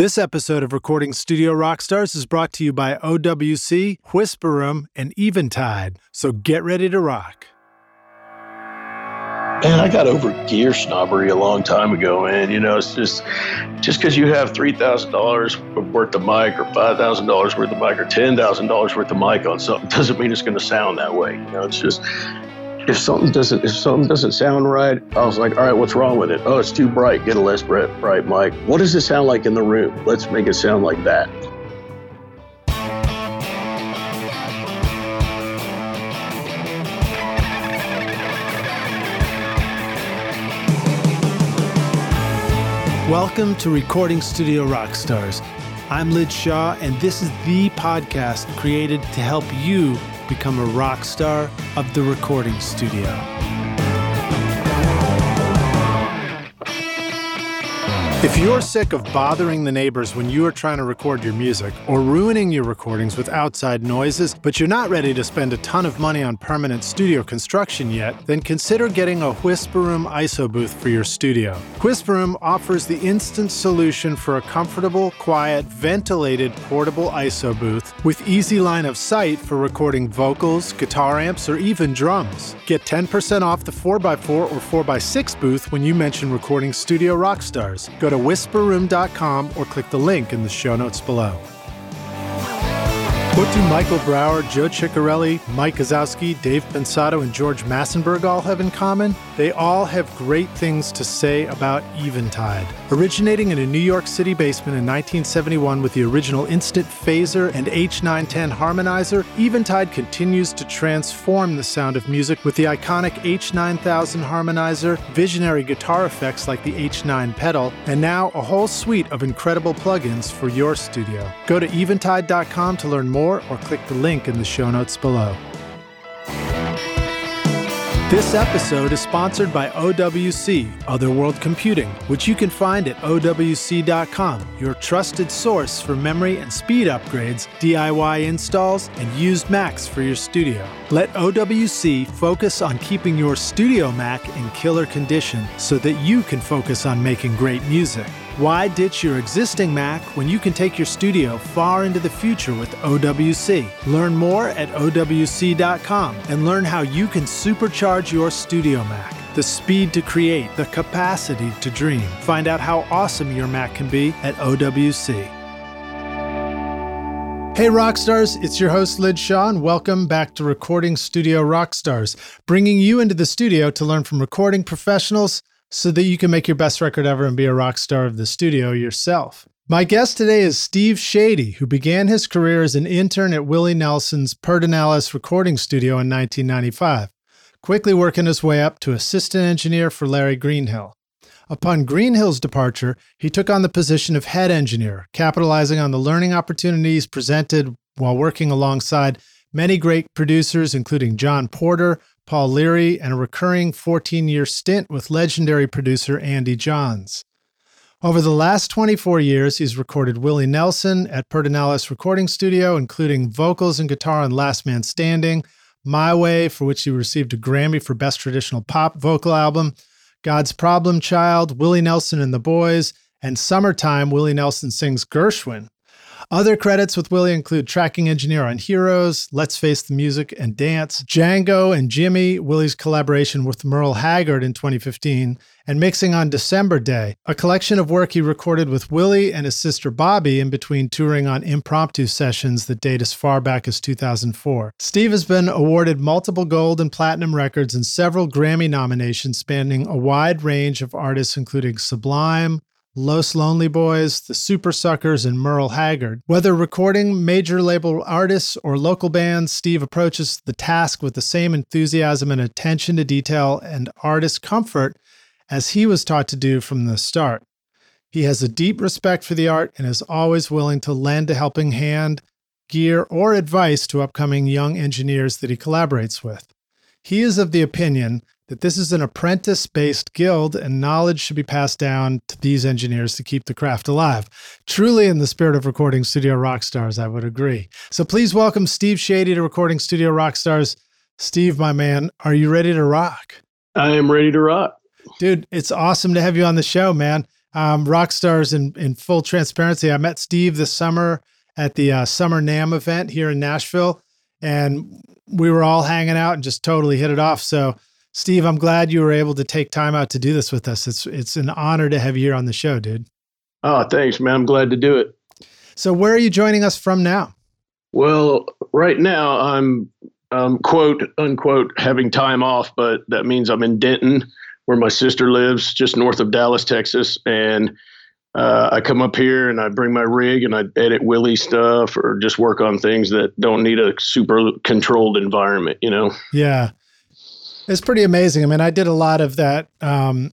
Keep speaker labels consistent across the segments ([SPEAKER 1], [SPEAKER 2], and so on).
[SPEAKER 1] This episode of Recording Studio Rockstars is brought to you by OWC, Whisper Room, and Eventide. So get ready to rock.
[SPEAKER 2] Man, I got over gear snobbery a long time ago, man. You know, it's just just because you have three thousand dollars worth of mic, or five thousand dollars worth of mic, or ten thousand dollars worth of mic on something doesn't mean it's going to sound that way. You know, it's just if something doesn't if something doesn't sound right, I was like, all right, what's wrong with it? Oh, it's too bright. Get a less bright, mic. What does it sound like in the room? Let's make it sound like that.
[SPEAKER 1] Welcome to Recording Studio Rockstars. I'm Lij Shaw, and this is the podcast created to help you become a rock star of the recording studio. If you're sick of bothering the neighbors when you are trying to record your music or ruining your recordings with outside noises, but you're not ready to spend a ton of money on permanent studio construction yet, then consider getting a Whisper Room ISO booth for your studio. Whisper Room offers the instant solution for a comfortable, quiet, ventilated portable ISO booth with easy line of sight for recording vocals, guitar amps, or even drums. Get 10% off the 4x4 or 4x6 booth when you mention Recording Studio Rockstars. Go to whisperroom.com or click the link in the show notes below. What do Michael Brauer, Joe Chiccarelli, Mick Guzauski, Dave Pensado, and George Massenburg all have in common? They all have great things to say about Eventide. Originating in a New York City basement in 1971 with the original Instant Phaser and H910 harmonizer, Eventide continues to transform the sound of music with the iconic H9000 harmonizer, visionary guitar effects like the H9 pedal, and now a whole suite of incredible plugins for your studio. Go to eventide.com to learn more or click the link in the show notes below. This episode is sponsored by OWC, Other World Computing, which you can find at OWC.com, your trusted source for memory and speed upgrades, DIY installs, and used Macs for your studio. Let OWC focus on keeping your studio Mac in killer condition so that you can focus on making great music. Why ditch your existing Mac when you can take your studio far into the future with OWC? Learn more at OWC.com and learn how you can supercharge your studio Mac. The speed to create, the capacity to dream. Find out how awesome your Mac can be at OWC. Hey, Rockstars, it's your host, Lij Shaw, and welcome back to Recording Studio Rockstars, bringing you into the studio to learn from recording professionals so that you can make your best record ever and be a rock star of the studio yourself. My guest today is Steve Chadie, who began his career as an intern at Willie Nelson's Pedernales recording studio in 1995, quickly working his way up to assistant engineer for Larry Greenhill. Upon Greenhill's departure, he took on the position of head engineer, capitalizing on the learning opportunities presented while working alongside many great producers, including John Porter, Paul Leary, and a recurring 14 year stint with legendary producer Andy Johns. Over the last 24 years, he's recorded Willie Nelson at Pedernales Recording Studio, including vocals and guitar on Last Man Standing, My Way, for which he received a Grammy for Best Traditional Pop Vocal Album, God's Problem Child, Willie Nelson and the Boys, and Summertime, Willie Nelson Sings Gershwin. Other credits with Willie include tracking engineer on Heroes, Let's Face the Music and Dance, Django and Jimmy, Willie's collaboration with Merle Haggard in 2015, and mixing on December Day, a collection of work he recorded with Willie and his sister Bobbie in between touring on impromptu sessions that date as far back as 2004. Steve has been awarded multiple gold and platinum records and several Grammy nominations spanning a wide range of artists including Sublime, Los Lonely Boys, The Supersuckers, and Merle Haggard. Whether recording major label artists or local bands, Steve approaches the task with the same enthusiasm and attention to detail and artist comfort as he was taught to do from the start. He has a deep respect for the art and is always willing to lend a helping hand, gear, or advice to upcoming young engineers that he collaborates with. He is of the opinion that this is an apprentice based guild and knowledge should be passed down to these engineers to keep the craft alive. Truly, in the spirit of Recording Studio Rockstars, I would agree. So please welcome Steve Chadie to Recording Studio Rockstars. Steve, my man, are you ready to rock?
[SPEAKER 2] I am ready to rock.
[SPEAKER 1] Dude, it's awesome to have you on the show, man. Um, rock stars in, in full transparency. I met Steve this summer at the uh, Summer NAMM event here in Nashville, and we were all hanging out and just totally hit it off. So, Steve, I'm glad you were able to take time out to do this with us. It's it's an honor to have you here on the show, dude.
[SPEAKER 2] Oh, thanks, man. I'm glad to do it.
[SPEAKER 1] So, where are you joining us from now?
[SPEAKER 2] Well, right now I'm um, quote unquote having time off, but that means I'm in Denton, where my sister lives, just north of Dallas, Texas, and uh, I come up here and I bring my rig and I edit Willie stuff or just work on things that don't need a super controlled environment, you know?
[SPEAKER 1] Yeah. It's pretty amazing. I mean, I did a lot of that, um,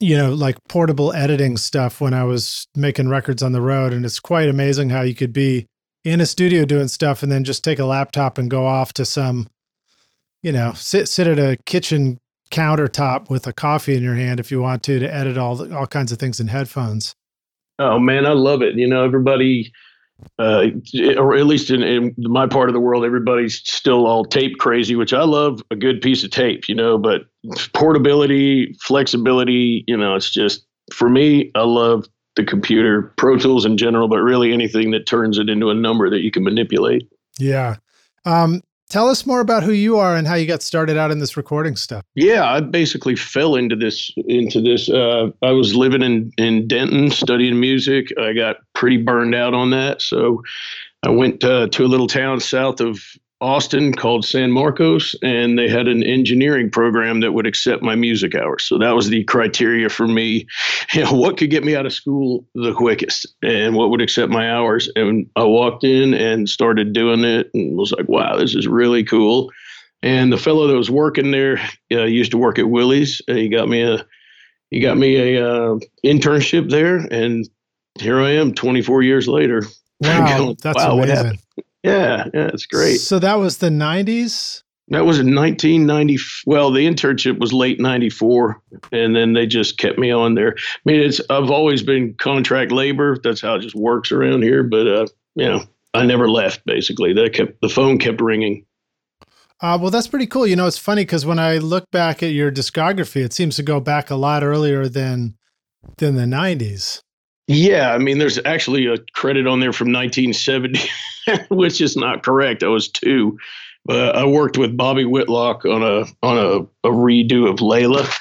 [SPEAKER 1] you know, like portable editing stuff when I was making records on the road. And it's quite amazing how you could be in a studio doing stuff and then just take a laptop and go off to some, you know, sit, sit at a kitchen countertop with a coffee in your hand if you want to to edit all all kinds of things in headphones.
[SPEAKER 2] Oh man, I love it. You know, everybody, uh, or at least in, in my part of the world, everybody's still all tape crazy, which I love a good piece of tape. You know, but portability, flexibility, you know, it's just for me. I love the computer, Pro Tools in general, but really anything that turns it into a number that you can manipulate.
[SPEAKER 1] Yeah. Um, Tell us more about who you are and how you got started out in this recording stuff.
[SPEAKER 2] Yeah, I basically fell into this into this. Uh, I was living in in Denton studying music. I got pretty burned out on that, so I went uh, to a little town south of Austin called San Marcos, and they had an engineering program that would accept my music hours. So that was the criteria for me. You know, what could get me out of school the quickest, and what would accept my hours. And I walked in and started doing it, and was like, "Wow, this is really cool." And the fellow that was working there uh, used to work at Willie's. he got me a he got me a uh, internship there, and here I am, 24 years later.
[SPEAKER 1] Wow, going, that's wow, amazing.
[SPEAKER 2] Yeah, yeah, it's great.
[SPEAKER 1] So that was the 90s?
[SPEAKER 2] That was in 1990. Well, the internship was late 94, and then they just kept me on there. I mean, it's I've always been contract labor. That's how it just works around here. But, uh, you know, I never left, basically. That kept The phone kept ringing.
[SPEAKER 1] Uh, well, that's pretty cool. You know, it's funny because when I look back at your discography, it seems to go back a lot earlier than than the 90s.
[SPEAKER 2] Yeah, I mean, there's actually a credit on there from 1970, which is not correct. I was two, but I worked with Bobby Whitlock on a on a, a redo of Layla,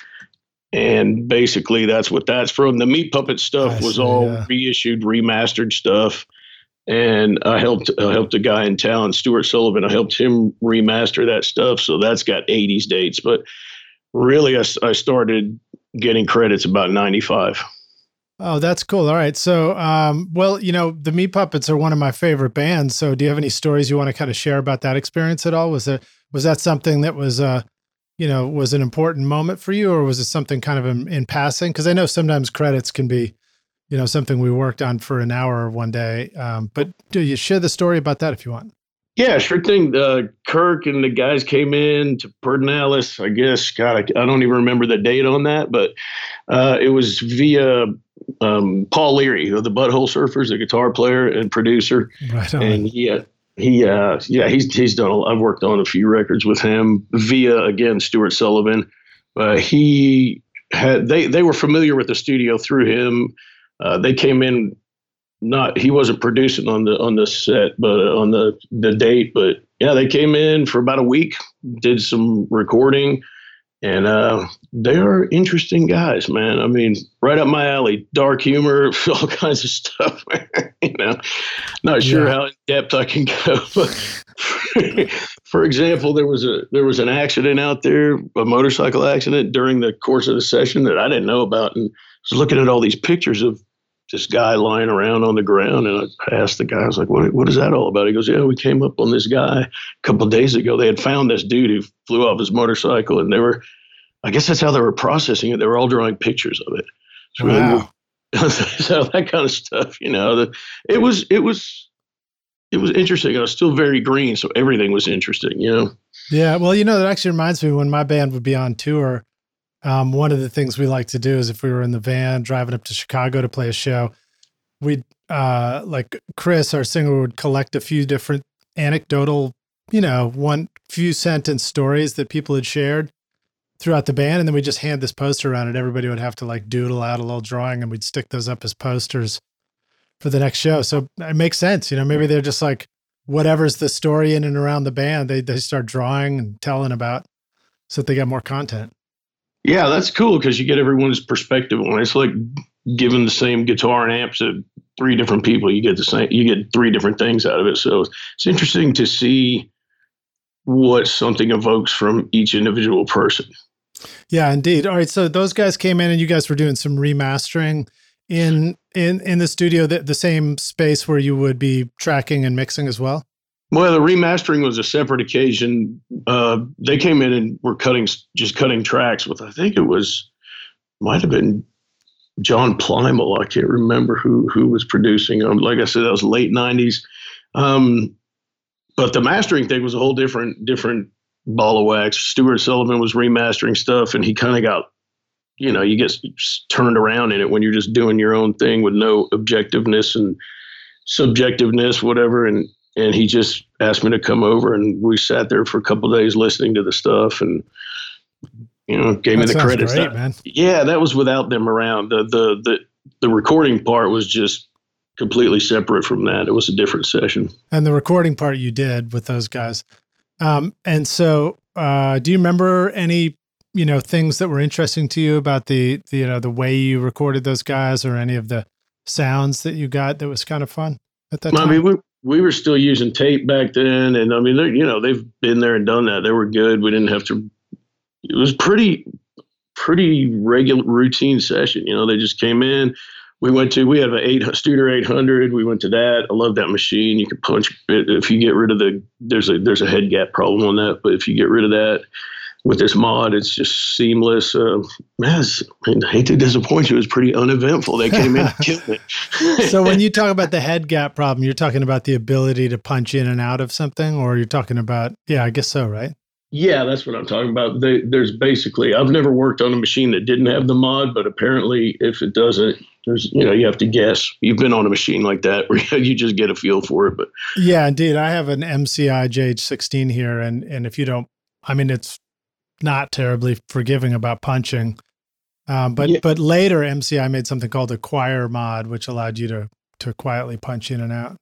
[SPEAKER 2] and basically that's what that's from. The Meat Puppet stuff was all yeah. reissued, remastered stuff, and I helped I helped a guy in town, Stuart Sullivan. I helped him remaster that stuff, so that's got 80s dates. But really, I, I started getting credits about 95.
[SPEAKER 1] Oh, that's cool. All right. So, um, well, you know, the Meat Puppets are one of my favorite bands. So, do you have any stories you want to kind of share about that experience at all? Was it was that something that was, uh, you know, was an important moment for you, or was it something kind of in, in passing? Because I know sometimes credits can be, you know, something we worked on for an hour one day. Um, but do you share the story about that if you want?
[SPEAKER 2] Yeah, sure thing. Uh, Kirk and the guys came in to Pedernales. I guess, God, I, I, don't even remember the date on that, but uh, it was via um, Paul Leary of the Butthole Surfers, a guitar player and producer. Right. And yeah, he, uh, yeah, he's he's done. A, I've worked on a few records with him via again Stuart Sullivan. Uh, he had they they were familiar with the studio through him. Uh, they came in not he wasn't producing on the on the set, but uh, on the the date. But yeah, they came in for about a week, did some recording, and uh, they are interesting guys, man. I mean, right up my alley. Dark humor, all kinds of stuff. you know, not sure yeah. how in depth I can go, but. For example, there was a there was an accident out there, a motorcycle accident during the course of the session that I didn't know about, and was looking at all these pictures of this guy lying around on the ground. And I asked the guy, I was like, what, what is that all about? He goes, yeah, we came up on this guy a couple days ago. They had found this dude who flew off his motorcycle and they were, I guess that's how they were processing it. They were all drawing pictures of it. So, wow. so that kind of stuff, you know, the, it was, it was, it was interesting. I was still very green. So everything was interesting, you know?
[SPEAKER 1] Yeah. Well, you know, that actually reminds me when my band would be on tour, um, one of the things we like to do is if we were in the van driving up to Chicago to play a show, we'd uh, like Chris, our singer, would collect a few different anecdotal, you know, one few sentence stories that people had shared. throughout the band, and then we just hand this poster around, and everybody would have to like doodle out a little drawing, and we'd stick those up as posters for the next show. So it makes sense, you know. Maybe they're just like whatever's the story in and around the band, they they start drawing and telling about, so that they get more content.
[SPEAKER 2] Yeah, that's cool because you get everyone's perspective on it. It's like giving the same guitar and amps to three different people. You get the same, you get three different things out of it. So it's interesting to see what something evokes from each individual person.
[SPEAKER 1] Yeah, indeed. All right, so those guys came in and you guys were doing some remastering in in in the studio, the, the same space where you would be tracking and mixing as well.
[SPEAKER 2] Well, the remastering was a separate occasion. Uh, they came in and were cutting just cutting tracks with. I think it was might have been John Plimal. I can't remember who who was producing them. Like I said, that was late '90s. Um, but the mastering thing was a whole different different ball of wax. Stuart Sullivan was remastering stuff, and he kind of got, you know, you get turned around in it when you're just doing your own thing with no objectiveness and subjectiveness, whatever. And and he just asked me to come over, and we sat there for a couple days listening to the stuff, and you know, gave that me the credit.
[SPEAKER 1] Great, man.
[SPEAKER 2] Yeah, that was without them around. The the the the recording part was just completely separate from that. It was a different session.
[SPEAKER 1] And the recording part you did with those guys. Um, and so, uh, do you remember any, you know, things that were interesting to you about the, the, you know, the way you recorded those guys or any of the sounds that you got that was kind of fun at that time?
[SPEAKER 2] I mean, we, we were still using tape back then. And I mean, you know, they've been there and done that. They were good. We didn't have to, it was pretty, pretty regular routine session. You know, they just came in, we went to we have an eight Studer 800. We went to that. I love that machine. You can punch it if you get rid of the there's a there's a head gap problem on that, but if you get rid of that with this mod, it's just seamless. Uh, man, I hate to disappoint you. It was pretty uneventful. They came in and killed it.
[SPEAKER 1] so when you talk about the head gap problem, you're talking about the ability to punch in and out of something, or you're talking about yeah, I guess so, right?
[SPEAKER 2] Yeah, that's what I'm talking about. They, there's basically I've never worked on a machine that didn't have the mod, but apparently if it doesn't, there's you know you have to guess. You've been on a machine like that where you just get a feel for it. But
[SPEAKER 1] yeah, indeed, I have an MCI JH16 here, and and if you don't, I mean, it's not terribly forgiving about punching. Um, but yeah. but later MCI made something called the choir mod, which allowed you to to quietly punch in and out.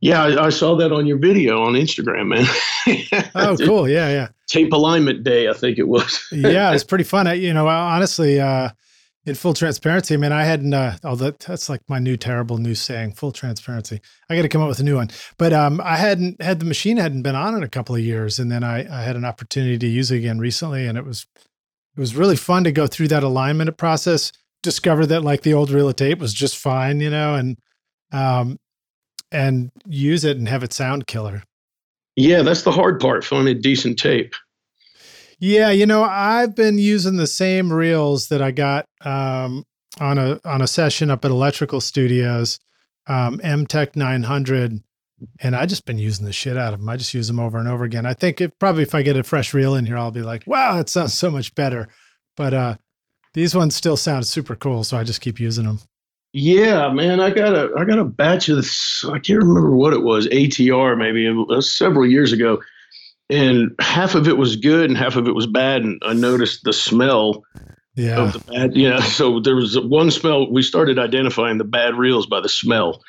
[SPEAKER 2] Yeah, I, I, saw that on your video on Instagram, man.
[SPEAKER 1] oh, cool. Yeah, yeah.
[SPEAKER 2] Tape alignment day, I think it was.
[SPEAKER 1] yeah, it's pretty fun. I, you know, honestly, uh, in full transparency, I mean, I hadn't, uh, oh, that, that's like my new terrible new saying, full transparency. I got to come up with a new one. But um, I hadn't had the machine hadn't been on in a couple of years. And then I, I had an opportunity to use it again recently. And it was, it was really fun to go through that alignment process, discover that like the old reel of tape was just fine, you know, and, um, and use it and have it sound killer.
[SPEAKER 2] Yeah, that's the hard part, finding decent tape.
[SPEAKER 1] Yeah, you know, I've been using the same reels that I got um, on a on a session up at Electrical Studios, um, MTech 900, and I just been using the shit out of them. I just use them over and over again. I think if probably if I get a fresh reel in here, I'll be like, wow, it sounds so much better. But uh, these ones still sound super cool, so I just keep using them.
[SPEAKER 2] Yeah, man, I got a I got a batch of this. I can't remember what it was, ATR maybe several years ago, and half of it was good and half of it was bad. And I noticed the smell
[SPEAKER 1] yeah.
[SPEAKER 2] of the bad. Yeah, so there was one smell. We started identifying the bad reels by the smell.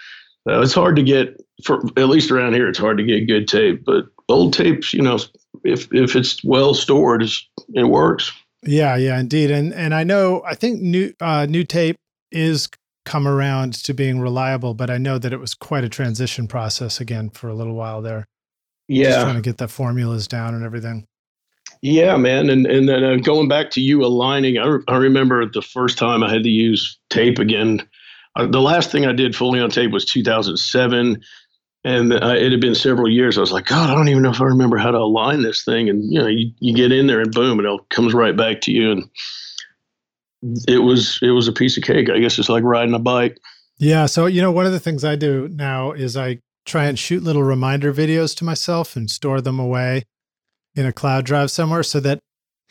[SPEAKER 2] Uh, it's hard to get for at least around here. It's hard to get good tape, but old tapes, you know, if if it's well stored, it works.
[SPEAKER 1] Yeah, yeah, indeed. And and I know I think new uh, new tape is come around to being reliable, but I know that it was quite a transition process again for a little while there.
[SPEAKER 2] Yeah,
[SPEAKER 1] Just trying to get the formulas down and everything.
[SPEAKER 2] Yeah, man, and and then uh, going back to you aligning, I, re- I remember the first time I had to use tape again. Uh, the last thing I did fully on tape was 2007, and uh, it had been several years. I was like, God, I don't even know if I remember how to align this thing. And you know, you, you get in there and boom, it all comes right back to you. And it was it was a piece of cake. I guess it's like riding a bike.
[SPEAKER 1] Yeah. So you know, one of the things I do now is I try and shoot little reminder videos to myself and store them away in a cloud drive somewhere, so that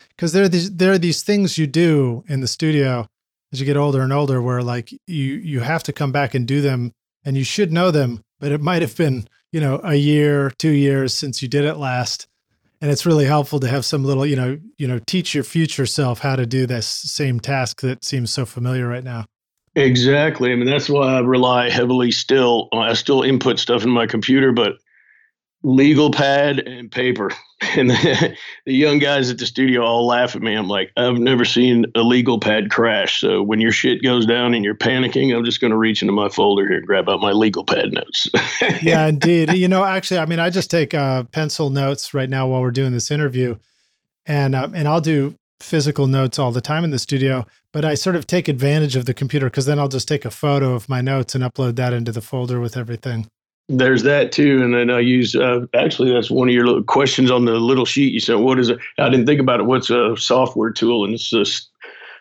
[SPEAKER 1] because there are these there are these things you do in the studio as you get older and older, where like you you have to come back and do them, and you should know them, but it might have been you know a year, two years since you did it last and it's really helpful to have some little, you know, you know, teach your future self how to do this same task that seems so familiar right now.
[SPEAKER 2] Exactly. I mean, that's why I rely heavily still. I still input stuff in my computer, but legal pad and paper. And the, the, young guys at the studio all laugh at me. I'm like, I've never seen a legal pad crash. So when your shit goes down and you're panicking, I'm just going to reach into my folder here and grab out my legal pad notes.
[SPEAKER 1] yeah, indeed. You know, actually, I mean, I just take uh, pencil notes right now while we're doing this interview, and um, and I'll do physical notes all the time in the studio. But I sort of take advantage of the computer because then I'll just take a photo of my notes and upload that into the folder with everything.
[SPEAKER 2] There's that too, and then I use uh, actually that's one of your little questions on the little sheet you sent. What is it? I didn't think about it. What's a software tool? And it's a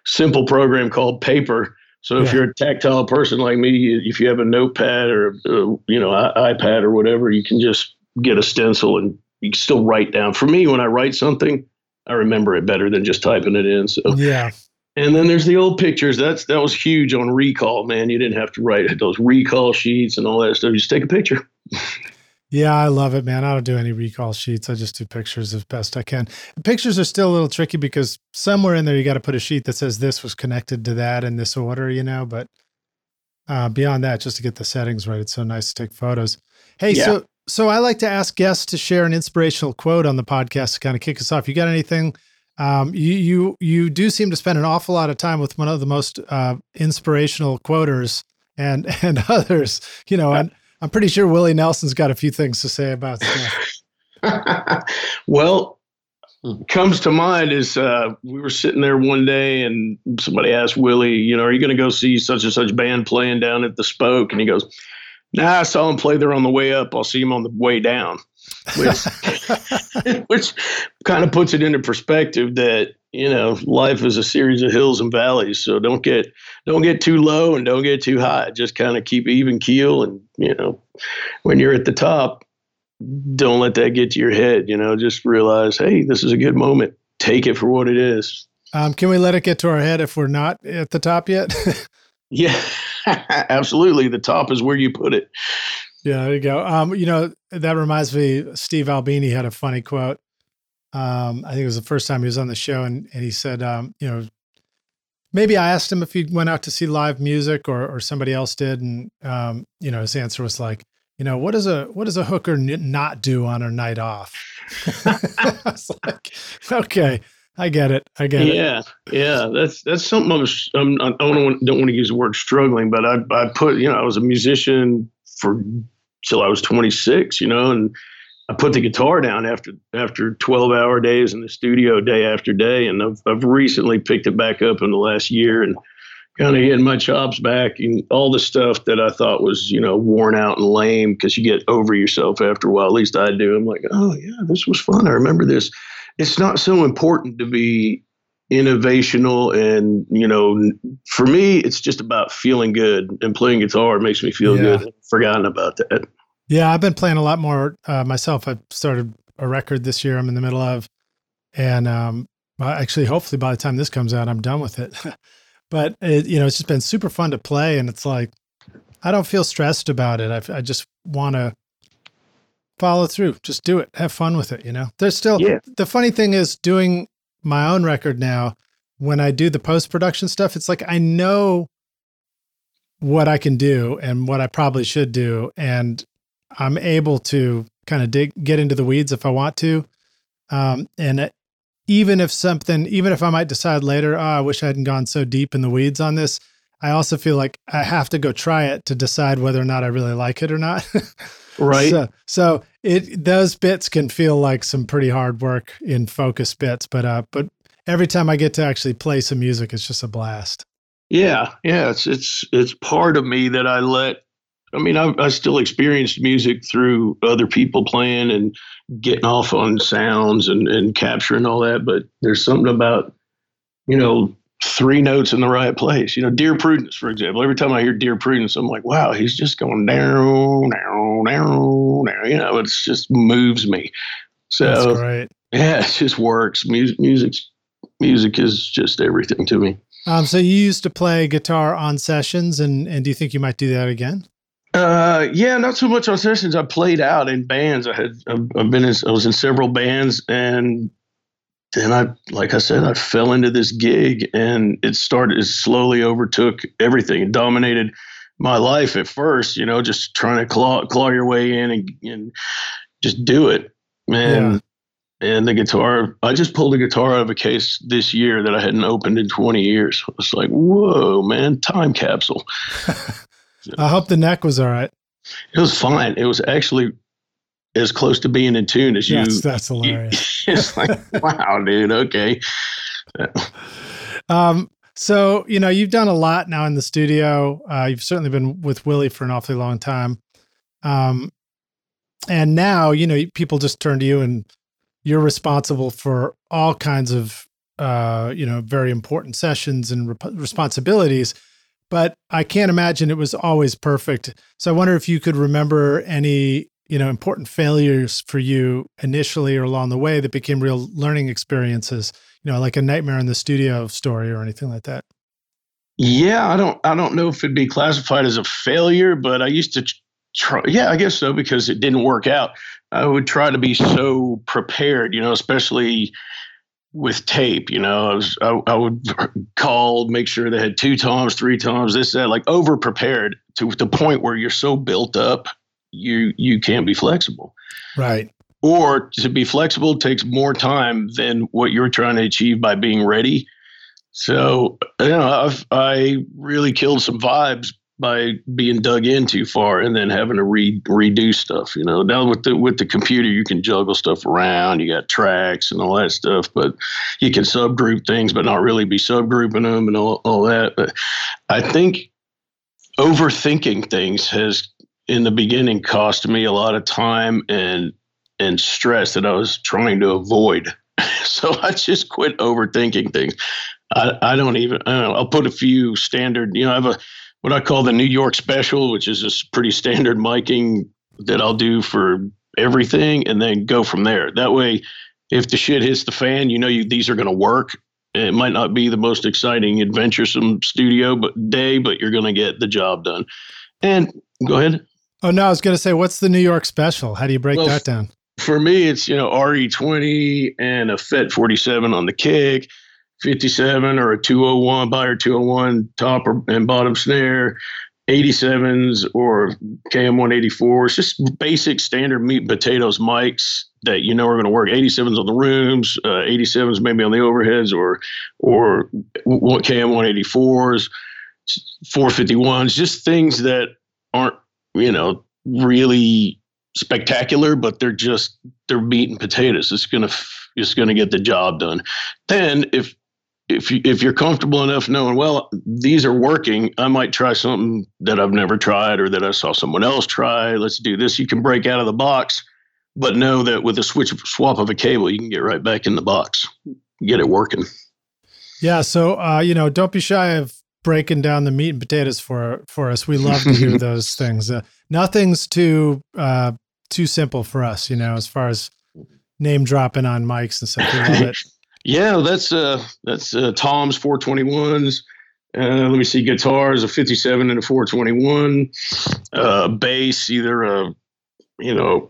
[SPEAKER 2] simple program called Paper. So if yeah. you're a tactile person like me, if you have a notepad or a, you know iPad or whatever, you can just get a stencil and you can still write down. For me, when I write something, I remember it better than just typing it in. So
[SPEAKER 1] yeah,
[SPEAKER 2] and then there's the old pictures. That's that was huge on recall, man. You didn't have to write those recall sheets and all that stuff. You just take a picture.
[SPEAKER 1] yeah, I love it, man. I don't do any recall sheets. I just do pictures as best I can. pictures are still a little tricky because somewhere in there you got to put a sheet that says this was connected to that in this order, you know. But uh, beyond that, just to get the settings right, it's so nice to take photos. Hey, yeah. so so I like to ask guests to share an inspirational quote on the podcast to kind of kick us off. You got anything? Um, you you you do seem to spend an awful lot of time with one of the most uh, inspirational quoters and and others. You know, and I'm pretty sure Willie Nelson's got a few things to say about
[SPEAKER 2] well, comes to mind is uh, we were sitting there one day and somebody asked Willie, you know, are you going to go see such and such band playing down at the Spoke? And he goes, Nah, I saw him play there on the way up. I'll see him on the way down which which kind of puts it into perspective that you know life is a series of hills and valleys. So don't get don't get too low and don't get too high. Just kind of keep even keel and you know when you're at the top don't let that get to your head you know. Just realize hey this is a good moment. Take it for what it is.
[SPEAKER 1] Um, can we let it get to our head if we're not at the top yet?
[SPEAKER 2] Yeah absolutely the top is where you put it
[SPEAKER 1] yeah, there you go. Um, you know, that reminds me, Steve Albini had a funny quote. Um, I think it was the first time he was on the show, and, and he said, um, you know, maybe I asked him if he went out to see live music or or somebody else did, and um, you know, his answer was like, you know, what does a what does a hooker n- not do on her night off? I was like, okay, I get it. I get
[SPEAKER 2] yeah, it. Yeah, yeah. That's that's something I was. I'm, I don't want don't want to use the word struggling, but I I put you know I was a musician for till I was 26, you know, and I put the guitar down after after 12 hour days in the studio day after day, and I've I've recently picked it back up in the last year and kind of getting my chops back and all the stuff that I thought was you know worn out and lame because you get over yourself after a while. At least I do. I'm like, oh yeah, this was fun. I remember this. It's not so important to be innovational and you know for me it's just about feeling good and playing guitar makes me feel yeah. good. Forgotten about that.
[SPEAKER 1] Yeah i've been playing a lot more uh, myself. I started a record this year i'm in the middle of and um actually hopefully by the time this comes out i'm done with it. But it, you know it's just been super fun to play and it's like i don't feel stressed about it. I, I just want to follow through just do it have fun with it you know there's still yeah. the funny thing is doing my own record now, when I do the post production stuff, it's like I know what I can do and what I probably should do. And I'm able to kind of dig, get into the weeds if I want to. Um, and even if something, even if I might decide later, oh, I wish I hadn't gone so deep in the weeds on this, I also feel like I have to go try it to decide whether or not I really like it or not.
[SPEAKER 2] right.
[SPEAKER 1] So, so it those bits can feel like some pretty hard work in focus bits, but uh, but every time I get to actually play some music, it's just a blast.
[SPEAKER 2] Yeah, yeah, it's it's it's part of me that I let. I mean, I, I still experienced music through other people playing and getting off on sounds and and capturing all that. But there's something about you know three notes in the right place. You know, Dear Prudence, for example. Every time I hear Dear Prudence, I'm like, wow, he's just going down, down, down, down. You know, it's just moves me. So yeah, it just works. Music, music, music is just everything to me.
[SPEAKER 1] Um, so you used to play guitar on sessions, and and do you think you might do that again?
[SPEAKER 2] Uh, yeah, not so much on sessions. I played out in bands. I had I've been in, I was in several bands, and then I, like I said, I fell into this gig, and it started. It slowly overtook everything. It dominated my life at first. You know, just trying to claw claw your way in and, and just do it, man. Yeah. And the guitar, I just pulled a guitar out of a case this year that I hadn't opened in 20 years. It's like, whoa, man, time capsule.
[SPEAKER 1] I hope the neck was all right.
[SPEAKER 2] It was fine. It was actually as close to being in tune as
[SPEAKER 1] you. That's hilarious.
[SPEAKER 2] it's like, wow, dude. Okay.
[SPEAKER 1] um, so you know you've done a lot now in the studio. Uh, you've certainly been with Willie for an awfully long time, um, and now you know people just turn to you, and you're responsible for all kinds of uh, you know very important sessions and rep- responsibilities but I can't imagine it was always perfect. So I wonder if you could remember any, you know, important failures for you initially or along the way that became real learning experiences, you know, like a nightmare in the studio story or anything like that.
[SPEAKER 2] Yeah, I don't I don't know if it'd be classified as a failure, but I used to try yeah, I guess so because it didn't work out. I would try to be so prepared, you know, especially with tape. You know, I was I, I, would call, make sure they had two toms, three toms, this that, like over prepared to the point where you're so built up, you you can't be flexible.
[SPEAKER 1] Right.
[SPEAKER 2] Or to be flexible takes more time than what you're trying to achieve by being ready. So you know, I've I really killed some vibes by being dug in too far and then having to re- redo stuff. You know, now with the with the computer, you can juggle stuff around. You got tracks and all that stuff, but you can subgroup things, but not really be subgrouping them and all, all that. But I think overthinking things has in the beginning cost me a lot of time and and stress that I was trying to avoid. so I just quit overthinking things. I, I don't even I don't know, I'll put a few standard, you know, I have a what I call the New York special, which is a pretty standard miking that I'll do for everything and then go from there. That way, if the shit hits the fan, you know you these are going to work. It might not be the most exciting, adventuresome studio but day, but you're going to get the job done. And go ahead.
[SPEAKER 1] Oh no, I was going to say, what's the New York special? How do you break well, that down?
[SPEAKER 2] For me, it's you know RE20 and a FET 47 on the kick 57 or a 201 Beyer 201 top and bottom snare 87s or KM184s, just basic standard meat and potatoes mics that you know are going to work. 87s on the rooms, uh, 87s maybe on the overheads, or or what KM184s, 451s, just things that aren't you know really spectacular, but they're just they're meat and potatoes. It's gonna it's gonna get the job done. Then if if you, if you're comfortable enough knowing, well, these are working, I might try something that I've never tried or that I saw someone else try. Let's do this. You can break out of the box, but know that with a switch swap of a cable, you can get right back in the box, get it working.
[SPEAKER 1] Yeah. So, uh, you know, don't be shy of breaking down the meat and potatoes for for us. We love to hear those things. Uh, nothing's too uh, too simple for us, you know, as far as name dropping on mics and stuff.
[SPEAKER 2] Yeah, that's uh that's uh, Tom's 421s. Uh, let me see, guitars a 57 and a 421. Uh, bass, either a you know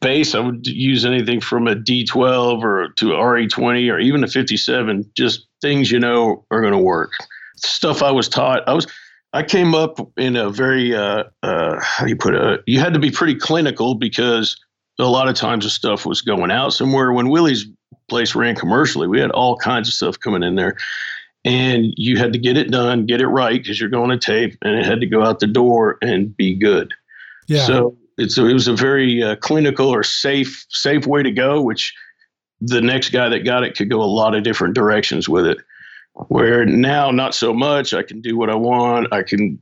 [SPEAKER 2] bass. I would use anything from a D12 or to a RE20 or even a 57. Just things you know are going to work. Stuff I was taught. I was I came up in a very uh, uh, how do you put it? You had to be pretty clinical because a lot of times the stuff was going out somewhere. When Willie's place ran commercially. We had all kinds of stuff coming in there. And you had to get it done, get it right because you're going to tape, and it had to go out the door and be good. Yeah. So it's it was a very uh, clinical or safe safe way to go, which the next guy that got it could go a lot of different directions with it. Where now, not so much. I can do what I want. I can,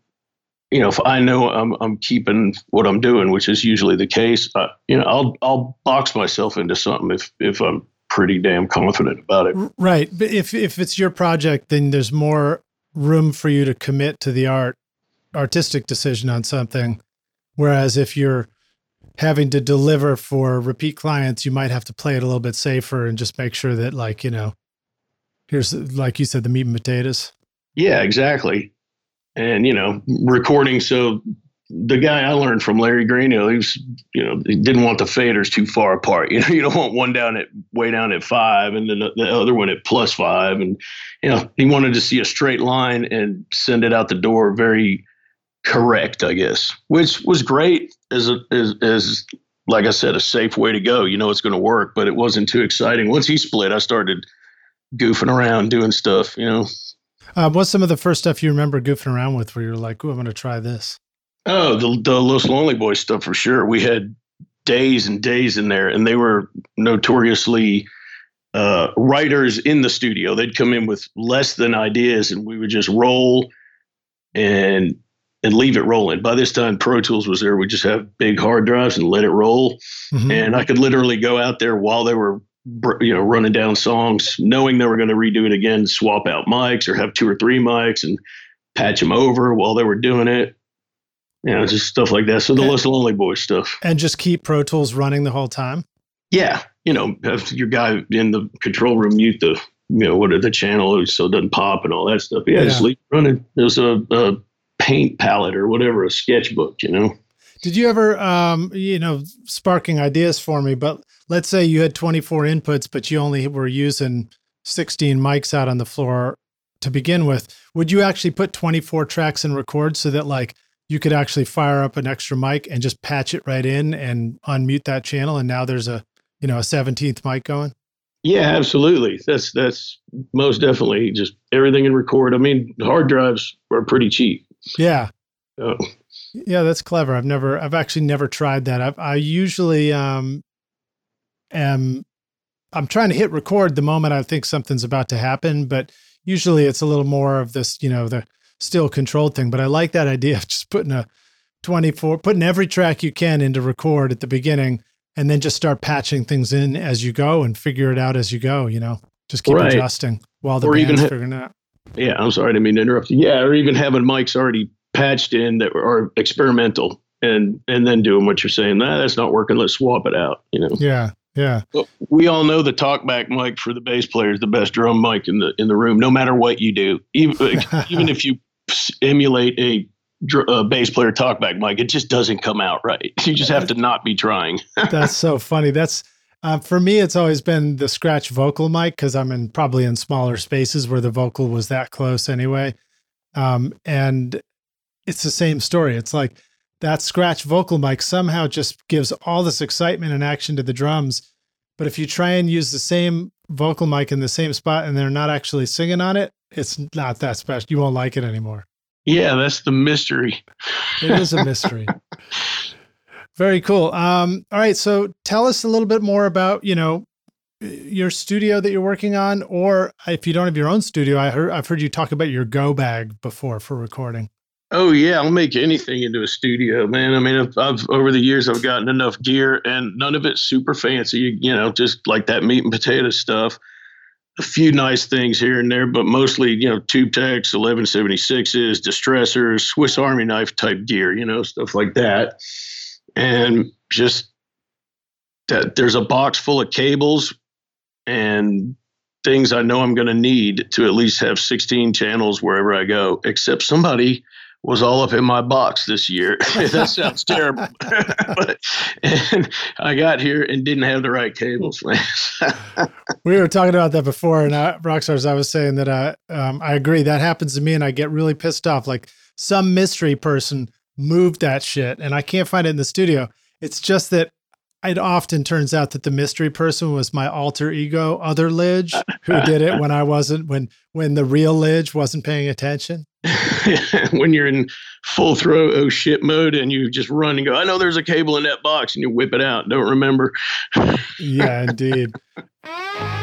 [SPEAKER 2] you know, if I know I'm I'm keeping what I'm doing, which is usually the case, you know, I'll I'll box myself into something if if I'm pretty damn confident about it.
[SPEAKER 1] Right. But if if it's your project, then there's more room for you to commit to the art artistic decision on something. Whereas if you're having to deliver for repeat clients, you might have to play it a little bit safer and just make sure that like, you know, here's like you said, the meat and potatoes.
[SPEAKER 2] Yeah, exactly. And you know, recording so the guy I learned from Larry Green, you he was, you know, he didn't want the faders too far apart. You know, you don't want one down at way down at five and then the other one at plus five. And, you know, he wanted to see a straight line and send it out the door very correct, I guess, which was great as a, as, as like I said, a safe way to go. You know, it's going to work, but it wasn't too exciting. Once he split, I started goofing around doing stuff, you know.
[SPEAKER 1] Uh, what's some of the first stuff you remember goofing around with where you're like, oh, I'm going to try this?
[SPEAKER 2] Oh, the the Los Lonely Boys stuff for sure. We had days and days in there, and they were notoriously uh, writers in the studio. They'd come in with less than ideas, and we would just roll and and leave it rolling. By this time, Pro Tools was there. We just have big hard drives and let it roll, mm-hmm. and I could literally go out there while they were you know running down songs, knowing they were going to redo it again, swap out mics or have two or three mics and patch them over while they were doing it you know, just stuff like that. So the and, Los Lonely Boys stuff.
[SPEAKER 1] And just keep Pro Tools running the whole time?
[SPEAKER 2] Yeah. You know, have your guy in the control room mute the, you know, what are the channel so it doesn't pop and all that stuff. Yeah, yeah. just leave running. There's a, a paint palette or whatever, a sketchbook, you know.
[SPEAKER 1] Did you ever, um, you know, sparking ideas for me, but let's say you had 24 inputs, but you only were using 16 mics out on the floor to begin with. Would you actually put 24 tracks and record so that like you could actually fire up an extra mic and just patch it right in and unmute that channel and now there's a you know a 17th mic going?
[SPEAKER 2] Yeah absolutely. That's that's most definitely just everything in record. I mean hard drives are pretty cheap.
[SPEAKER 1] Yeah. Yeah that's clever. I've never i've actually never tried that. I've, i usually um am i'm trying to hit record the moment i think something's about to happen but usually it's a little more of this you know the still controlled thing. But I like that idea of just putting a 24, putting every track you can into record at the beginning and then just start patching things in as you go and figure it out as you go, you know, just keep right. adjusting while the or band's ha- figuring it out.
[SPEAKER 2] Yeah, I'm sorry, I didn't mean to interrupt you. Yeah, or even having mics already patched in that are experimental and and then doing what you're saying. Nah, that's not working. Let's swap it out. You know.
[SPEAKER 1] Yeah. Yeah.
[SPEAKER 2] Well, we all know the talkback mic for the bass player is the best drum mic in the in the room, no matter what you do. Even even if you emulate a, a bass player talkback mic. It just doesn't come out right. You just have to not be trying.
[SPEAKER 1] That's so funny. That's uh, for me. It's always been the scratch vocal mic because I'm in probably in smaller spaces where the vocal was that close anyway. Um, and it's the same story. It's like that scratch vocal mic somehow just gives all this excitement and action to the drums. But if you try and use the same vocal mic in the same spot and they're not actually singing on it, it's not that special. You won't like it anymore.
[SPEAKER 2] Yeah, that's the mystery.
[SPEAKER 1] It is a mystery. Very cool. Um, all right, so tell us a little bit more about you know your studio that you're working on, or if you don't have your own studio, I heard I've heard you talk about your Go bag before for recording.
[SPEAKER 2] Oh yeah, I'll make anything into a studio, man. I mean, I've, I've, over the years I've gotten enough gear, and none of it's super fancy. You, know, just like that meat and potato stuff a few nice things here and there, but mostly, you know, tube techs, 1176s, distressors, Swiss Army knife type gear, you know, stuff like that. And just that there's a box full of cables and things I know I'm going to need to at least have 16 channels wherever I go, except somebody was all up in my box this year. that sounds terrible. but and I got here and didn't have the right cables,
[SPEAKER 1] we were talking about that before, and uh, Rockstars, I was saying that I uh, um, I agree that happens to me, and I get really pissed off. Like some mystery person moved that shit, and I can't find it in the studio. It's just that it often turns out that the mystery person was my alter ego, other Lij, who did it when I wasn't when when the real Lij wasn't paying attention.
[SPEAKER 2] when you're in full throw oh shit mode and you just run and go, I know there's a cable in that box, and you whip it out. Don't remember.
[SPEAKER 1] yeah, indeed.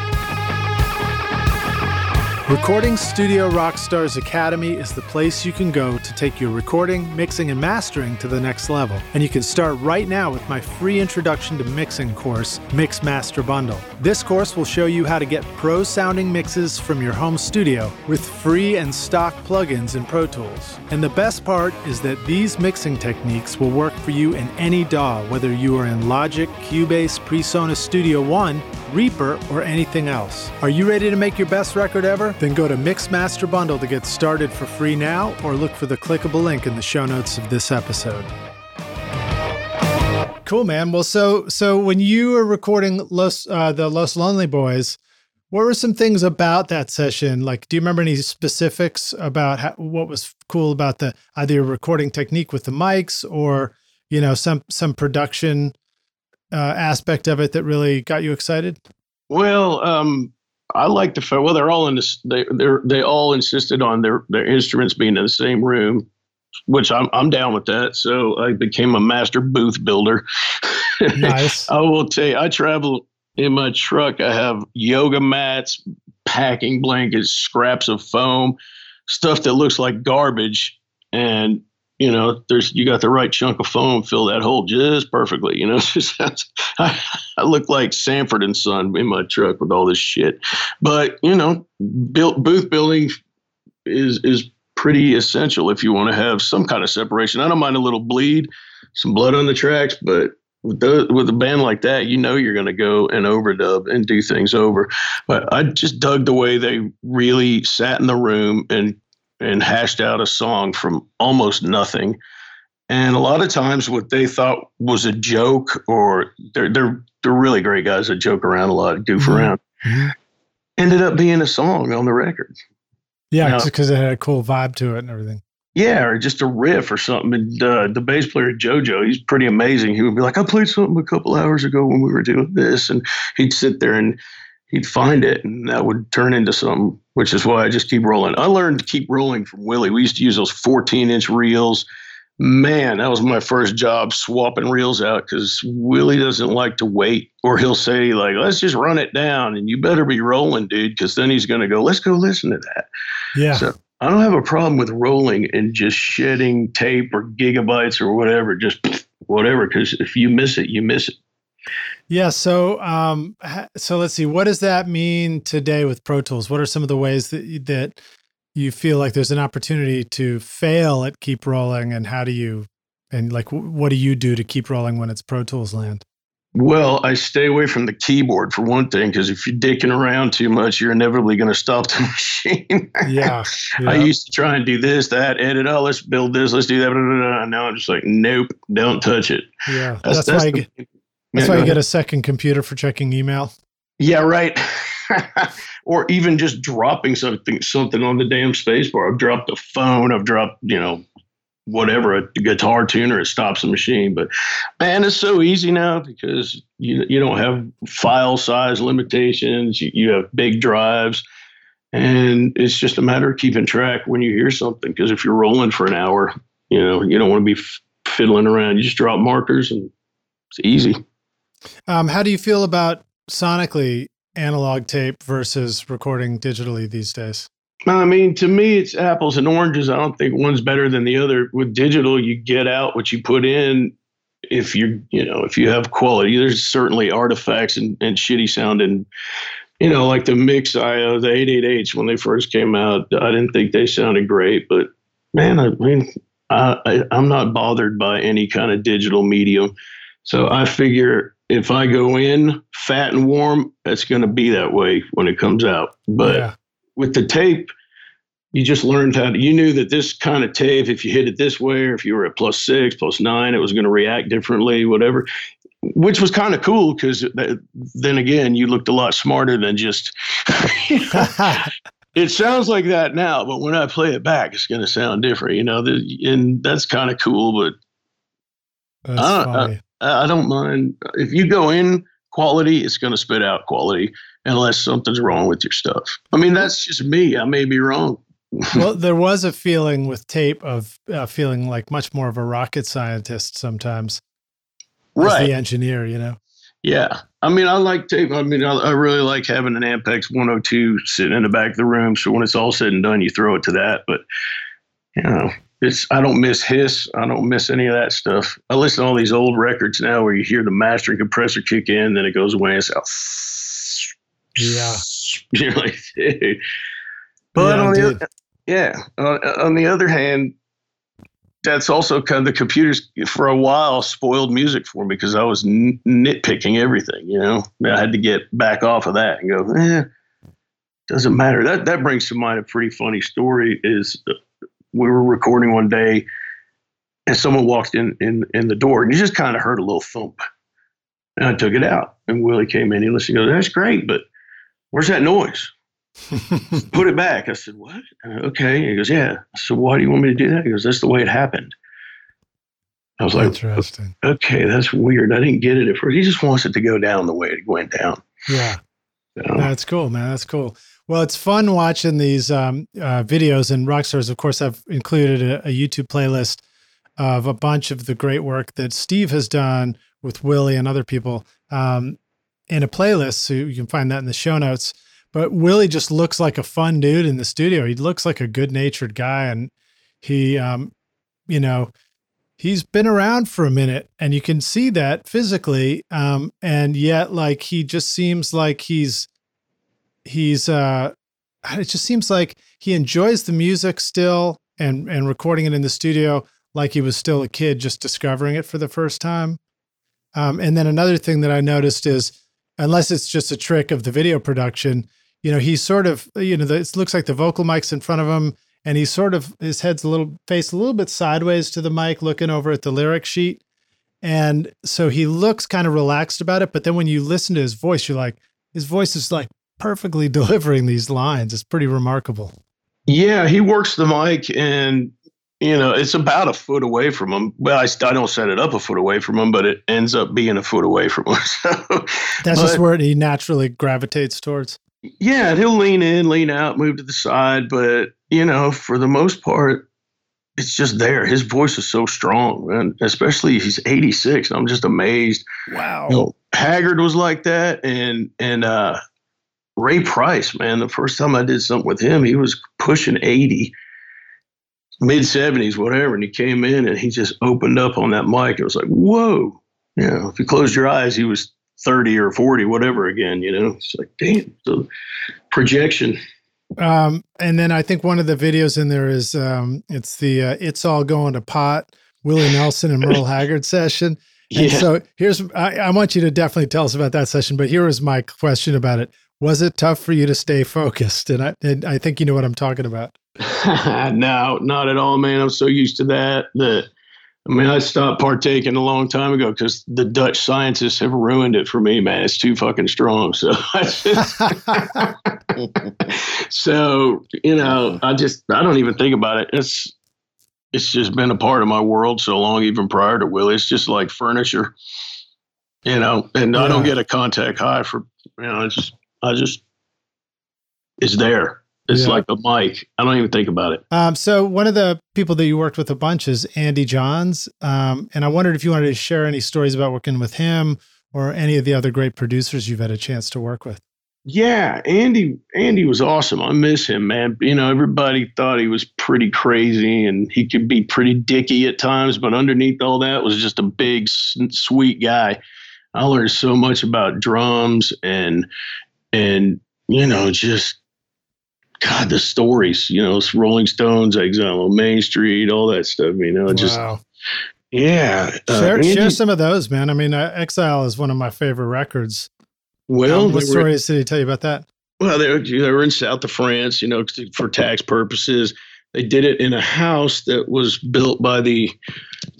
[SPEAKER 1] Recording Studio Rockstars Academy is the place you can go to take your recording, mixing, and mastering to the next level. And you can start right now with my free introduction to mixing course, Mix Master Bundle. This course will show you how to get pro sounding mixes from your home studio with free and stock plugins in Pro Tools. And the best part is that these mixing techniques will work for you in any DAW, whether you are in Logic, Cubase, PreSonus Studio One, Reaper, or anything else. Are you ready to make your best record ever? Then go to Mixmaster Bundle to get started for free now or look for the clickable link in the show notes of this episode. Cool, man. Well, so so when you were recording Los uh, the Los Lonely Boys, what were some things about that session? Like, do you remember any specifics about how, what was cool about the either recording technique with the mics or you know some some production uh, aspect of it that really got you excited?
[SPEAKER 2] Well, um, I like the fact. Well, they're all in this. They they they all insisted on their their instruments being in the same room, which I'm I'm down with that. So I became a master booth builder.
[SPEAKER 1] Nice.
[SPEAKER 2] I will tell you, I travel in my truck. I have yoga mats, packing blankets, scraps of foam, stuff that looks like garbage, and you know, there's you got the right chunk of foam, fill that hole just perfectly. You know, I, I look like Sanford and Son in my truck with all this shit. But you know, built booth building is is pretty essential if you want to have some kind of separation. I don't mind a little bleed, some blood on the tracks, but with with a band like that, you know you're going to go and overdub and do things over. But I just dug the way they really sat in the room and and hashed out a song from almost nothing. And a lot of times, what they thought was a joke, or they're they're they're really great guys that joke around a lot, goof mm-hmm. around, ended up being a song on the record.
[SPEAKER 1] Yeah, because it had a cool vibe to it and everything.
[SPEAKER 2] Yeah, or just a riff or something. And uh, the bass player JoJo, he's pretty amazing. He would be like, "I played something a couple hours ago when we were doing this," and he'd sit there and he'd find it, and that would turn into something. Which is why I just keep rolling. I learned to keep rolling from Willie. We used to use those 14 inch reels man, that was my first job swapping reels out because Willie doesn't like to wait, or he'll say like, "Let's just run it down," and you better be rolling, dude, because then he's going to go, "Let's go listen to that."
[SPEAKER 1] Yeah.
[SPEAKER 2] So I don't have a problem with rolling and just shedding tape or gigabytes or whatever, just whatever, because if you miss it, you miss it.
[SPEAKER 1] Yeah. So, um, so let's see. What does that mean today with Pro Tools? What are some of the ways that that you feel like there's an opportunity to fail at keep rolling and how do you and like what do you do to keep rolling when it's pro tools land
[SPEAKER 2] well i stay away from the keyboard for one thing because if you're dicking around too much you're inevitably going to stop the machine
[SPEAKER 1] yeah, yeah,
[SPEAKER 2] i used to try and do this that edit oh let's build this let's do that blah, blah, blah. now i'm just like nope don't touch it
[SPEAKER 1] yeah that's, that's, that's why, that's yeah, why you get a second computer for checking email
[SPEAKER 2] yeah right or even just dropping something something on the damn spacebar. I've dropped a phone. I've dropped you know whatever a guitar tuner. It stops the machine. But man, it's so easy now because you you don't have file size limitations. You, you have big drives. And it's just a matter of keeping track when you hear something. Because if you're rolling for an hour, you know, you don't want to be f- fiddling around. You just drop markers and it's easy.
[SPEAKER 1] Um, how do you feel about sonically analog tape versus recording digitally these days?
[SPEAKER 2] I mean, to me, it's apples and oranges. I don't think one's better than the other. With digital, you get out what you put in. If you, you know, if you have quality, there's certainly artifacts and, and shitty sound and, you know, like the Mix-IO, the 88H when they first came out. I didn't think they sounded great, but man, I mean, I, I, I'm not bothered by any kind of digital medium. So I figure if I go in fat and warm, it's going to be that way when it comes out. But yeah. with the tape, you just learned how to, you knew that this kind of tape, if you hit it this way, or if you were at plus six, plus nine, it was going to react differently, whatever, which was kind of cool because then again, you looked a lot smarter than just. it sounds like that now, but when I play it back, it's going to sound different, you know, and that's kind of cool, but.
[SPEAKER 1] That's I,
[SPEAKER 2] funny. I don't mind if you go in quality, it's going to spit out quality unless something's wrong with your stuff. I mean, that's just me. I may be wrong.
[SPEAKER 1] well, there was a feeling with tape of uh, feeling like much more of a rocket scientist sometimes,
[SPEAKER 2] right?
[SPEAKER 1] the engineer, you know.
[SPEAKER 2] Yeah, I mean, I like tape. I mean, I, I, really like having an Ampex 102 sitting in the back of the room. So when it's all said and done, you throw it to that. But you know, it's I don't miss hiss. I don't miss any of that stuff. I listen to all these old records now where you hear the mastering compressor kick in, then it goes away and it's
[SPEAKER 1] yeah.
[SPEAKER 2] You're like, dude. But yeah, on the other, yeah, on, on the other hand, that's also kind of the computers for a while spoiled music for me because I was n- nitpicking everything. You know, I had to get back off of that and go, eh, doesn't matter. That that brings to mind a pretty funny story. Is uh, we were recording one day, and someone walked in in in the door, and you just kind of heard a little thump. And I took it out, and Willie came in. He listened. He goes, "That's great, but where's that noise?" Put it back. I said, "What?" Uh, okay. He goes, "Yeah." I said, "Why do you want me to do that?" He goes, "That's the way it happened." I was like,
[SPEAKER 1] Interesting.
[SPEAKER 2] "Okay, that's weird. I didn't get it at first. He just wants it to go down the way it went down."
[SPEAKER 1] Yeah.
[SPEAKER 2] So,
[SPEAKER 1] That's cool, man. That's cool. Well, it's fun watching these um, uh, videos, and Rockstars, of course, I've included a, a YouTube playlist of a bunch of the great work that Steve has done with Willie and other people um, in a playlist. So you can find that in the show notes. But Willie just looks like a fun dude in the studio. He looks like a good natured guy. And he, um, you know, he's been around for a minute and you can see that physically. Um, and yet, like, he just seems like he's, he's, uh, it just seems like he enjoys the music still and, and recording it in the studio like he was still a kid just discovering it for the first time. Um, and then another thing that I noticed is, unless it's just a trick of the video production, you know, he's sort of, you know, the, it looks like the vocal mic's in front of him, and he's sort of his head's a little face a little bit sideways to the mic, looking over at the lyric sheet, and so he looks kind of relaxed about it. But then when you listen to his voice, you're like, his voice is like perfectly delivering these lines. It's pretty remarkable.
[SPEAKER 2] Yeah, he works the mic, and you know it's about a foot away from him. Well, I, I don't set it up a foot away from him, but it ends up being a foot away from him. So,
[SPEAKER 1] That's just where he naturally gravitates towards.
[SPEAKER 2] yeah, he'll lean in, lean out, move to the side, but you know, for the most part, it's just there. His voice is so strong, and especially he's 86. I'm just amazed.
[SPEAKER 1] Wow.
[SPEAKER 2] You know, Haggard was like that, and and uh, Ray Price, man. The first time I did something with him, he was pushing 80, mid 70s, whatever, and he came in and he just opened up on that mic. It was like, whoa. You know, if you closed your eyes, he was 30 or 40, whatever again, you know. It's like, damn. So projection.
[SPEAKER 1] Um, and then I think one of the videos in there is um, it's the uh, "It's All Going to Pot" Willie Nelson and Merle Haggard session. And
[SPEAKER 2] Yeah.
[SPEAKER 1] so here's I, I want you to definitely tell us about that session. But here is my question about it: Was it tough for you to stay focused? And I and I think you know what I'm talking about.
[SPEAKER 2] no, not at all, man. I'm so used to that that I mean, I stopped partaking a long time ago because the Dutch scientists have ruined it for me, man. It's too fucking strong. So, just, so you know, I just I don't even think about it. It's it's just been a part of my world so long, even prior to Willie. It's just like furniture, you know. And I don't get a contact high for you know. It's just I just it's there. It's
[SPEAKER 1] Yeah.
[SPEAKER 2] like a mic. I don't even think about it.
[SPEAKER 1] Um, so one of the people that you worked with a bunch is Andy Johns, um, and I wondered if you wanted to share any stories about working with him or any of the other great producers you've had a chance to work with.
[SPEAKER 2] Yeah, Andy. Andy was awesome. I miss him, man. You know, everybody thought he was pretty crazy, and he could be pretty dicky at times. But underneath all that was just a big, sweet guy. I learned so much about drums and and you know just God the stories. You know, Rolling Stones, Exile on Main Street, all that stuff. You know, just
[SPEAKER 1] wow.
[SPEAKER 2] yeah. uh,
[SPEAKER 1] Share,
[SPEAKER 2] Andy-
[SPEAKER 1] share some of those, man. I mean, uh, Exile is one of my favorite records.
[SPEAKER 2] well,
[SPEAKER 1] Um, what
[SPEAKER 2] were-
[SPEAKER 1] stories did he tell you about that?
[SPEAKER 2] Well, they were, they were in south of France, you know, for tax purposes. They did it in a house that was built by the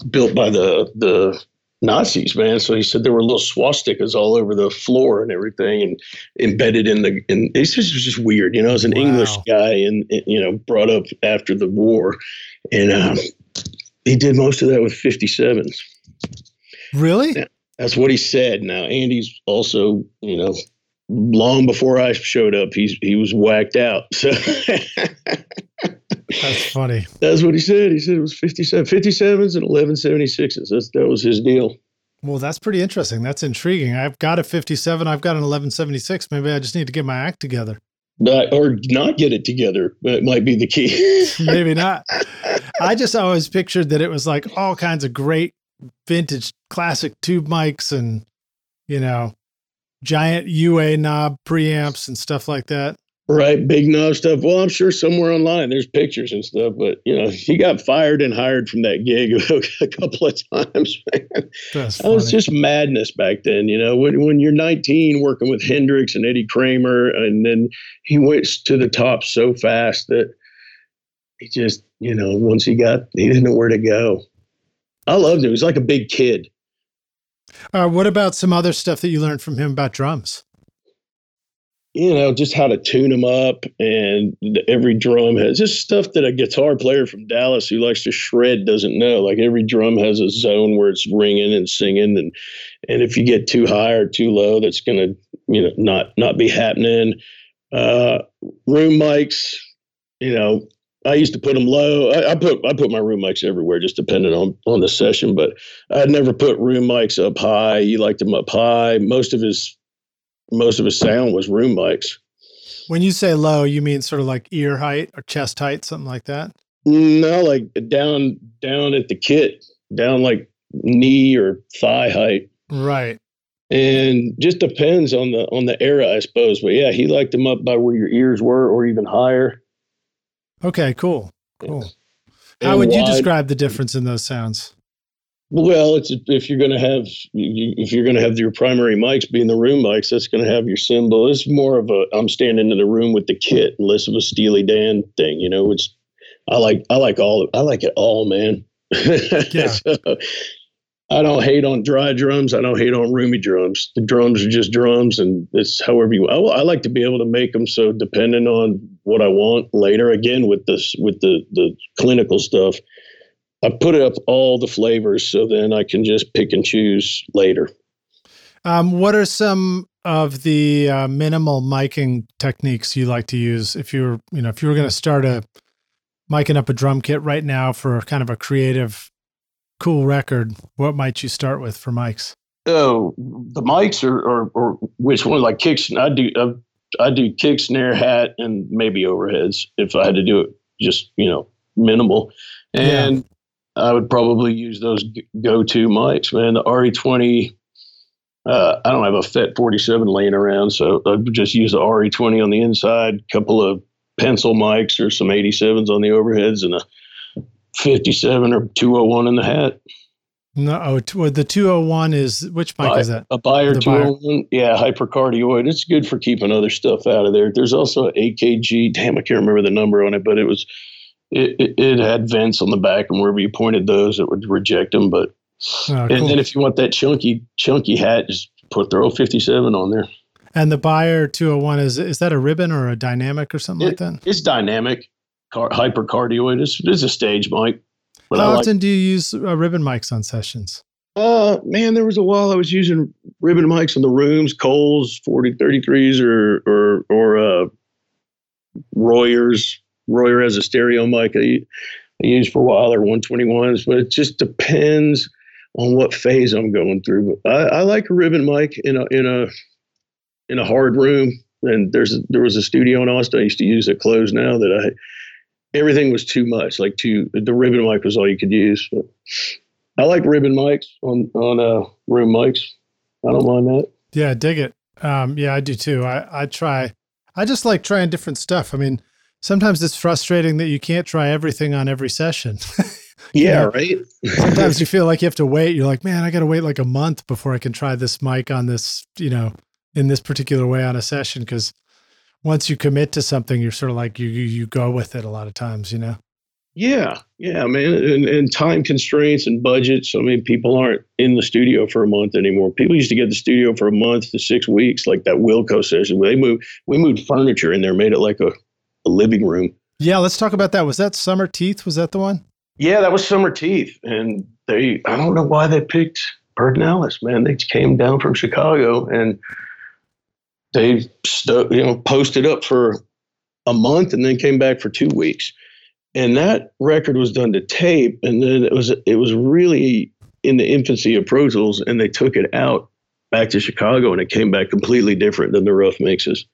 [SPEAKER 2] built by the the Nazis, man. So he said there were little swastikas all over the floor and everything, and embedded in the. And it's just, it was just weird, you know. As an
[SPEAKER 1] Wow.
[SPEAKER 2] English guy, and and, you know, brought up after the war, and um, he did most of that with 57s.
[SPEAKER 1] Really?
[SPEAKER 2] Yeah. That's what he said. Now Andy's also, you know, long before I showed up, he's he was whacked out. So
[SPEAKER 1] That's funny.
[SPEAKER 2] that's what he said. He said it was 57, 57s and 1176s. That's that was his deal.
[SPEAKER 1] Well, that's pretty interesting. That's intriguing. I've got a 57. I've got an 1176. Maybe I just need to get my act together.
[SPEAKER 2] Not, or not get it together, but it might be the key.
[SPEAKER 1] Maybe not. I just always pictured that it was like all kinds of great vintage classic tube mics and, you know, giant UA knob preamps and stuff like that.
[SPEAKER 2] Right, big knob stuff. Well, I'm sure somewhere online there's pictures and stuff, but you know, he got fired and hired from that gig a couple of times, that was just madness back then, you know. When when you're 19 working with Hendrix and Eddie Kramer, and then he went to the top so fast that he just, you know, once he got he didn't know where to go. I loved him. He was like a big kid.
[SPEAKER 1] Uh, what about some other stuff that you learned from him about drums?
[SPEAKER 2] you know, just how to tune them up, and every drum has just stuff that a guitar player from Dallas who likes to shred doesn't know. Like every drum has a zone where it's ringing and singing, and and if you get too high or too low, that's gonna you know not not be happening. Uh, room mics, you know, I used to put them low. I, I, put I put my room mics everywhere, just depending on on the session. But I'd never put room mics up high. You liked them up high. Most of his most of his sound was room mics.
[SPEAKER 1] When you say low, you mean sort of like ear height or chest height, something like that?
[SPEAKER 2] No, like down down at the kit, down like knee or thigh height.
[SPEAKER 1] Right.
[SPEAKER 2] And just depends on the on the era, I suppose. But yeah, he liked them up by where your ears were or even higher.
[SPEAKER 1] Okay, cool. Cool. How would you describe the difference in those sounds?
[SPEAKER 2] Well, it's if you're going to have if you're going to have your primary mics being the room mics, that's going to have your cymbal. It's more of a I'm standing in the room with the kit, less of a Steely Dan thing. You know, it's I like I like all I like it all, man. Yeah. so, I don't hate on dry drums. I don't hate on roomy drums. The drums are just drums, and it's however you. I, I like to be able to make them so depending on what I want later. Again, with this with the the clinical stuff I put up all the flavors so then I can just pick and choose later.
[SPEAKER 1] Um, what are some of the uh, minimal miking techniques you like to use if you're you know, if you were going to start a miking up a drum kit right now for kind of a creative, cool record? What might you start with for mics?
[SPEAKER 2] Oh, the mics or or, or which one? Like kicks? I do I, I do kick, snare, hat, and maybe overheads if I had to do it just you know minimal. And yeah I would probably use those go-to mics, man. The RE20, uh, I don't have a FET 47 laying around, so I would just use the RE20 on the inside, couple of pencil mics or some 87s on the overheads, and a 57 or 201 in the hat.
[SPEAKER 1] No, oh, the 201 is which mic is that?
[SPEAKER 2] A Beyer 201. Yeah, hypercardioid. It's good for keeping other stuff out of there. There's also an AKG. Damn, I can't remember the number on it, but it was it, it, it, had vents on the back, and wherever you pointed those, it would reject them. But oh, and cool. then if you want that chunky chunky hat, just put throw 57 on there.
[SPEAKER 1] And the Beyer 201 is is that a ribbon or a dynamic or something
[SPEAKER 2] it,
[SPEAKER 1] like that?
[SPEAKER 2] It's dynamic, car, hypercardioid. It's, it's a stage mic.
[SPEAKER 1] How often do you use uh, ribbon mics on sessions?
[SPEAKER 2] Uh, man, there was a while I was using ribbon mics in the rooms, Coles 4038s or or or uh, Royers Royer has a stereo mic I, I use for a while or 121s, but it just depends on what phase I'm going through. But I, I like a ribbon mic in a in a in a hard room. And there's there was a studio in Austin I used to use that closed now that I everything was too much. Like too the ribbon mic was all you could use. But I like ribbon mics on on uh, room mics. I don't mind that.
[SPEAKER 1] Yeah, dig it. Um, yeah, I do too. I I try. I just like trying different stuff. I mean, sometimes it's frustrating that you can't try everything on every session.
[SPEAKER 2] yeah, know? right.
[SPEAKER 1] sometimes you feel like you have to wait. You're like, man, I got to wait like a month before I can try this mic on this, you know, in this particular way on a session. Cause once you commit to something, you're sort of like, you, you, you go with it a lot of times, you know?
[SPEAKER 2] Yeah, yeah, man, and, and time constraints and budgets. I mean, people aren't in the studio for a month anymore. People used to get the studio for a month to six weeks, like that Wilco session. They moved, we moved furniture in there, made it like a a living room.
[SPEAKER 1] Yeah, let's talk about that. Was that Summerteeth? Was that the one?
[SPEAKER 2] Yeah, that was Summerteeth, and they I don't know why they picked Pedernales. Man, they came down from Chicago and they st- you know posted up for a month and then came back for two weeks. And that record was done to tape, and then it was it was really in the infancy of Pro Tools, and they took it out back to Chicago, and it came back completely different than the rough mixes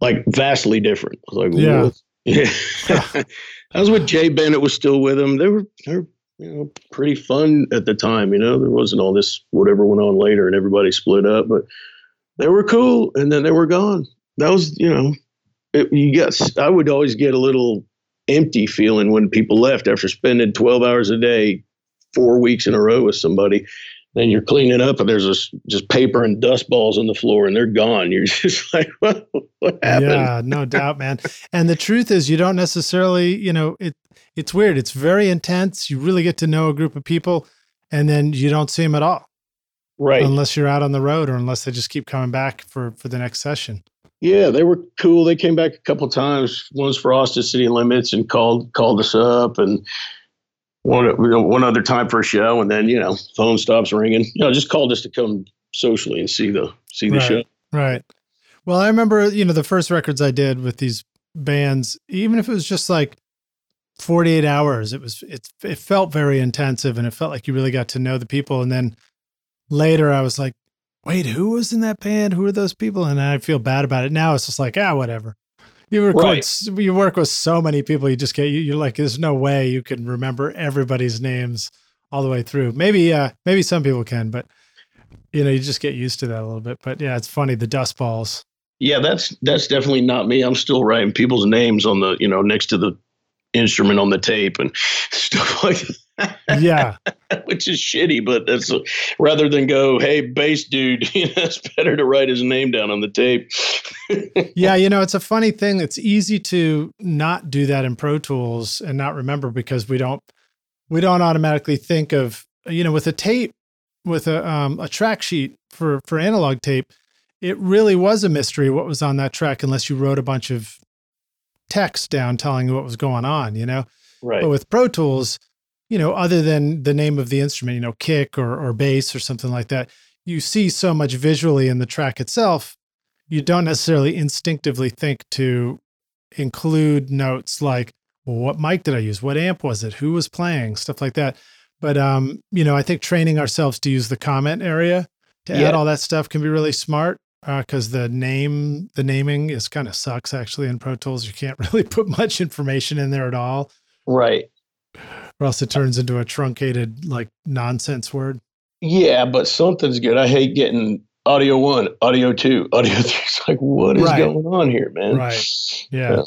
[SPEAKER 2] like vastly different. I was like, yeah. Yeah. that was when Jay Bennett was still with him. They were they were you know pretty fun at the time. You know, there wasn't all this whatever went on later, and everybody split up, but they were cool, and then they were gone. That was you know it, you got. I would always get a little empty feeling when people left after spending 12 hours a day, four weeks in a row with somebody. Then you're cleaning up and there's this, just paper and dust balls on the floor and they're gone. You're just like, what, what happened?
[SPEAKER 1] Yeah, no doubt, man. And the truth is, you don't necessarily, you know, it. It's weird. It's very intense. You really get to know a group of people, and then you don't see them at all,
[SPEAKER 2] right?
[SPEAKER 1] Unless you're out on the road, or unless they just keep coming back for for the next session.
[SPEAKER 2] Yeah, they were cool. They came back a couple times. Once for Austin City Limits and called called us up, and one one other time for a show, and then you know phone stops ringing. You know, just called us to come socially and see the see the
[SPEAKER 1] right,
[SPEAKER 2] show.
[SPEAKER 1] Right. Well, I remember you know the first records I did with these bands, even if it was just like 48 hours it was it, it felt very intensive and it felt like you really got to know the people and then later i was like wait who was in that band? Who are those people? And i feel bad about it. Now it's just like ah whatever. You record right. you work with so many people you just get you're like there's no way you can remember everybody's names all the way through. Maybe uh maybe some people can but you know you just get used to that a little bit. But yeah it's funny the dust balls.
[SPEAKER 2] Yeah that's that's definitely not me. I'm still writing people's names on the you know next to the instrument on the tape and stuff like
[SPEAKER 1] that. Yeah.
[SPEAKER 2] Which is shitty, but that's a, rather than go, hey, bass dude, you know, it's better to write his name down on the tape.
[SPEAKER 1] yeah, you know, it's a funny thing. It's easy to not do that in Pro Tools and not remember because we don't we don't automatically think of, you know, with a tape, with a um, a track sheet for for analog tape, it really was a mystery what was on that track unless you wrote a bunch of text down telling you what was going on, you know?
[SPEAKER 2] Right.
[SPEAKER 1] But with Pro Tools, you know, other than the name of the instrument, you know, kick or, or bass or something like that, you see so much visually in the track itself, you don't necessarily instinctively think to include notes like, well, what mic did I use? What amp was it? Who was playing? Stuff like that. But um, you know, I think training ourselves to use the comment area to yeah. add all that stuff can be really smart because uh, the name the naming is kind of sucks actually in Pro Tools. You can't really put much information in there at all.
[SPEAKER 2] Right.
[SPEAKER 1] Or else it turns into a truncated like nonsense word.
[SPEAKER 2] Yeah, but something's good. I hate getting audio one, audio two, audio three. It's like what is right. going on here, man?
[SPEAKER 1] Right. Yeah.
[SPEAKER 2] yeah.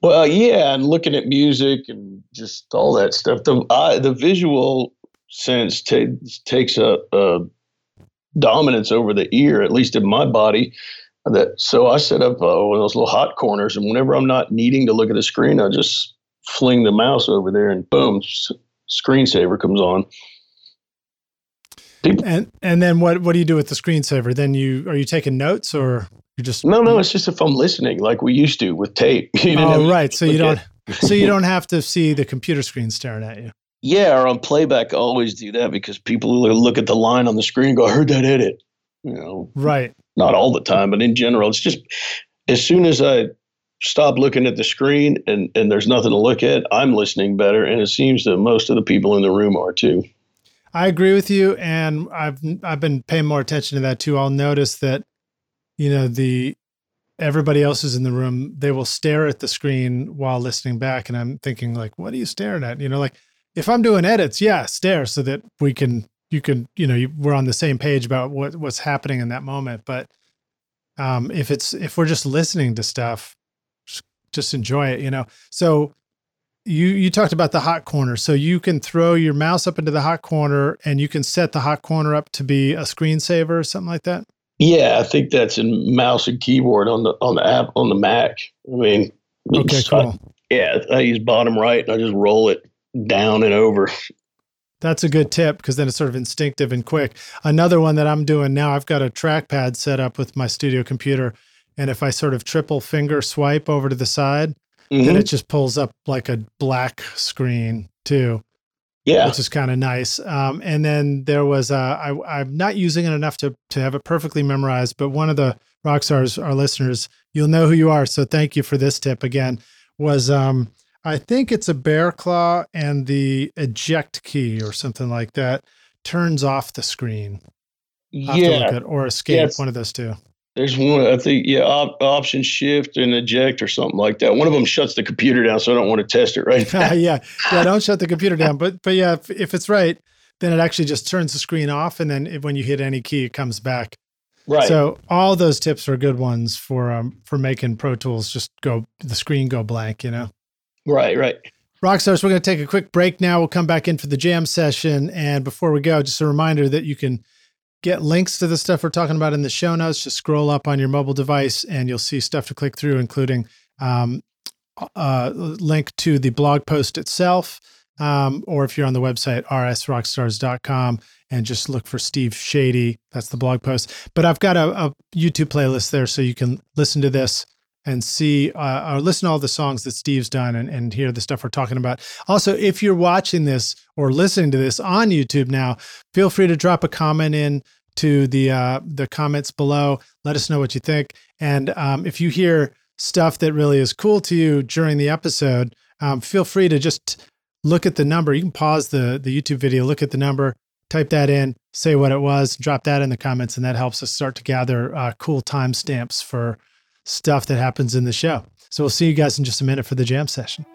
[SPEAKER 2] Well, uh, yeah, and looking at music and just all that stuff. The uh, the visual sense t- takes a, a dominance over the ear, at least in my body. That so I set up uh, one of those little hot corners, and whenever I'm not needing to look at the screen, I just fling the mouse over there, and boom, screensaver comes on.
[SPEAKER 1] People, and and then what what do you do with the screensaver? Then you are you taking notes or you just
[SPEAKER 2] no no it's just if I'm listening like we used to with tape.
[SPEAKER 1] oh right, so you don't so you don't have to see the computer screen staring at you.
[SPEAKER 2] Yeah, or on playback, I always do that because people look at the line on the screen and go, I heard that edit. You know,
[SPEAKER 1] right.
[SPEAKER 2] Not all the time, but in general, it's just as soon as I stop looking at the screen and, and there's nothing to look at, I'm listening better. And it seems that most of the people in the room are too.
[SPEAKER 1] I agree with you. And I've, I've been paying more attention to that too. I'll notice that, you know, the, everybody else is in the room, they will stare at the screen while listening back. And I'm thinking like, what are you staring at? You know, like, if I'm doing edits, yeah, stare so that we can, you can, you know, we're on the same page about what what's happening in that moment. But um, if it's if we're just listening to stuff, just enjoy it, you know. So you you talked about the hot corner, so you can throw your mouse up into the hot corner, and you can set the hot corner up to be a screensaver or something like that.
[SPEAKER 2] Yeah, I think that's in mouse and keyboard on the on the app on the Mac. I mean,
[SPEAKER 1] okay, cool.
[SPEAKER 2] I, yeah, I use bottom right and I just roll it down and over.
[SPEAKER 1] That's a good tip because then it's sort of instinctive and quick. Another one that I'm doing now, I've got a trackpad set up with my studio computer. And if I sort of triple finger swipe over to the side, mm-hmm. then it just pulls up like a black screen too.
[SPEAKER 2] Yeah.
[SPEAKER 1] Which is kind of nice. Um, and then there was, uh, I, I'm not using it enough to, to have it perfectly memorized, but one of the rock stars, our listeners, you'll know who you are. So thank you for this tip again, was um, I think it's a bear claw and the eject key or something like that turns off the screen.
[SPEAKER 2] I'll yeah.
[SPEAKER 1] Or escape, yes. one of those two.
[SPEAKER 2] There's one, I think, yeah, op, option shift and eject or something like that. One of them shuts the computer down, so I don't want to test it right
[SPEAKER 1] now. yeah, yeah, don't shut the computer down. But but yeah, if, if, it's right, then it actually just turns the screen off, and then when you hit any key, it comes back.
[SPEAKER 2] Right.
[SPEAKER 1] So all those tips are good ones for um, for making Pro Tools just go the screen go blank. You know.
[SPEAKER 2] Right. Right.
[SPEAKER 1] Rockstars, we're going to take a quick break now. We'll come back in for the jam session. And before we go, just a reminder that you can get links to the stuff we're talking about in the show notes. Just scroll up on your mobile device and you'll see stuff to click through, including um, a link to the blog post itself. Um, or if you're on the website, rsrockstars.com, and just look for Steve Chadie. That's the blog post. But I've got a, a YouTube playlist there so you can listen to this and see uh, or listen to all the songs that Steve's done and, and hear the stuff we're talking about. Also, if you're watching this or listening to this on YouTube now, feel free to drop a comment in to the uh, the comments below. Let us know what you think. And um, if you hear stuff that really is cool to you during the episode, um, feel free to just look at the number. You can pause the the YouTube video, look at the number, type that in, say what it was, drop that in the comments, and that helps us start to gather uh, cool timestamps for stuff that happens in the show. So we'll see you guys in just a minute for the jam session.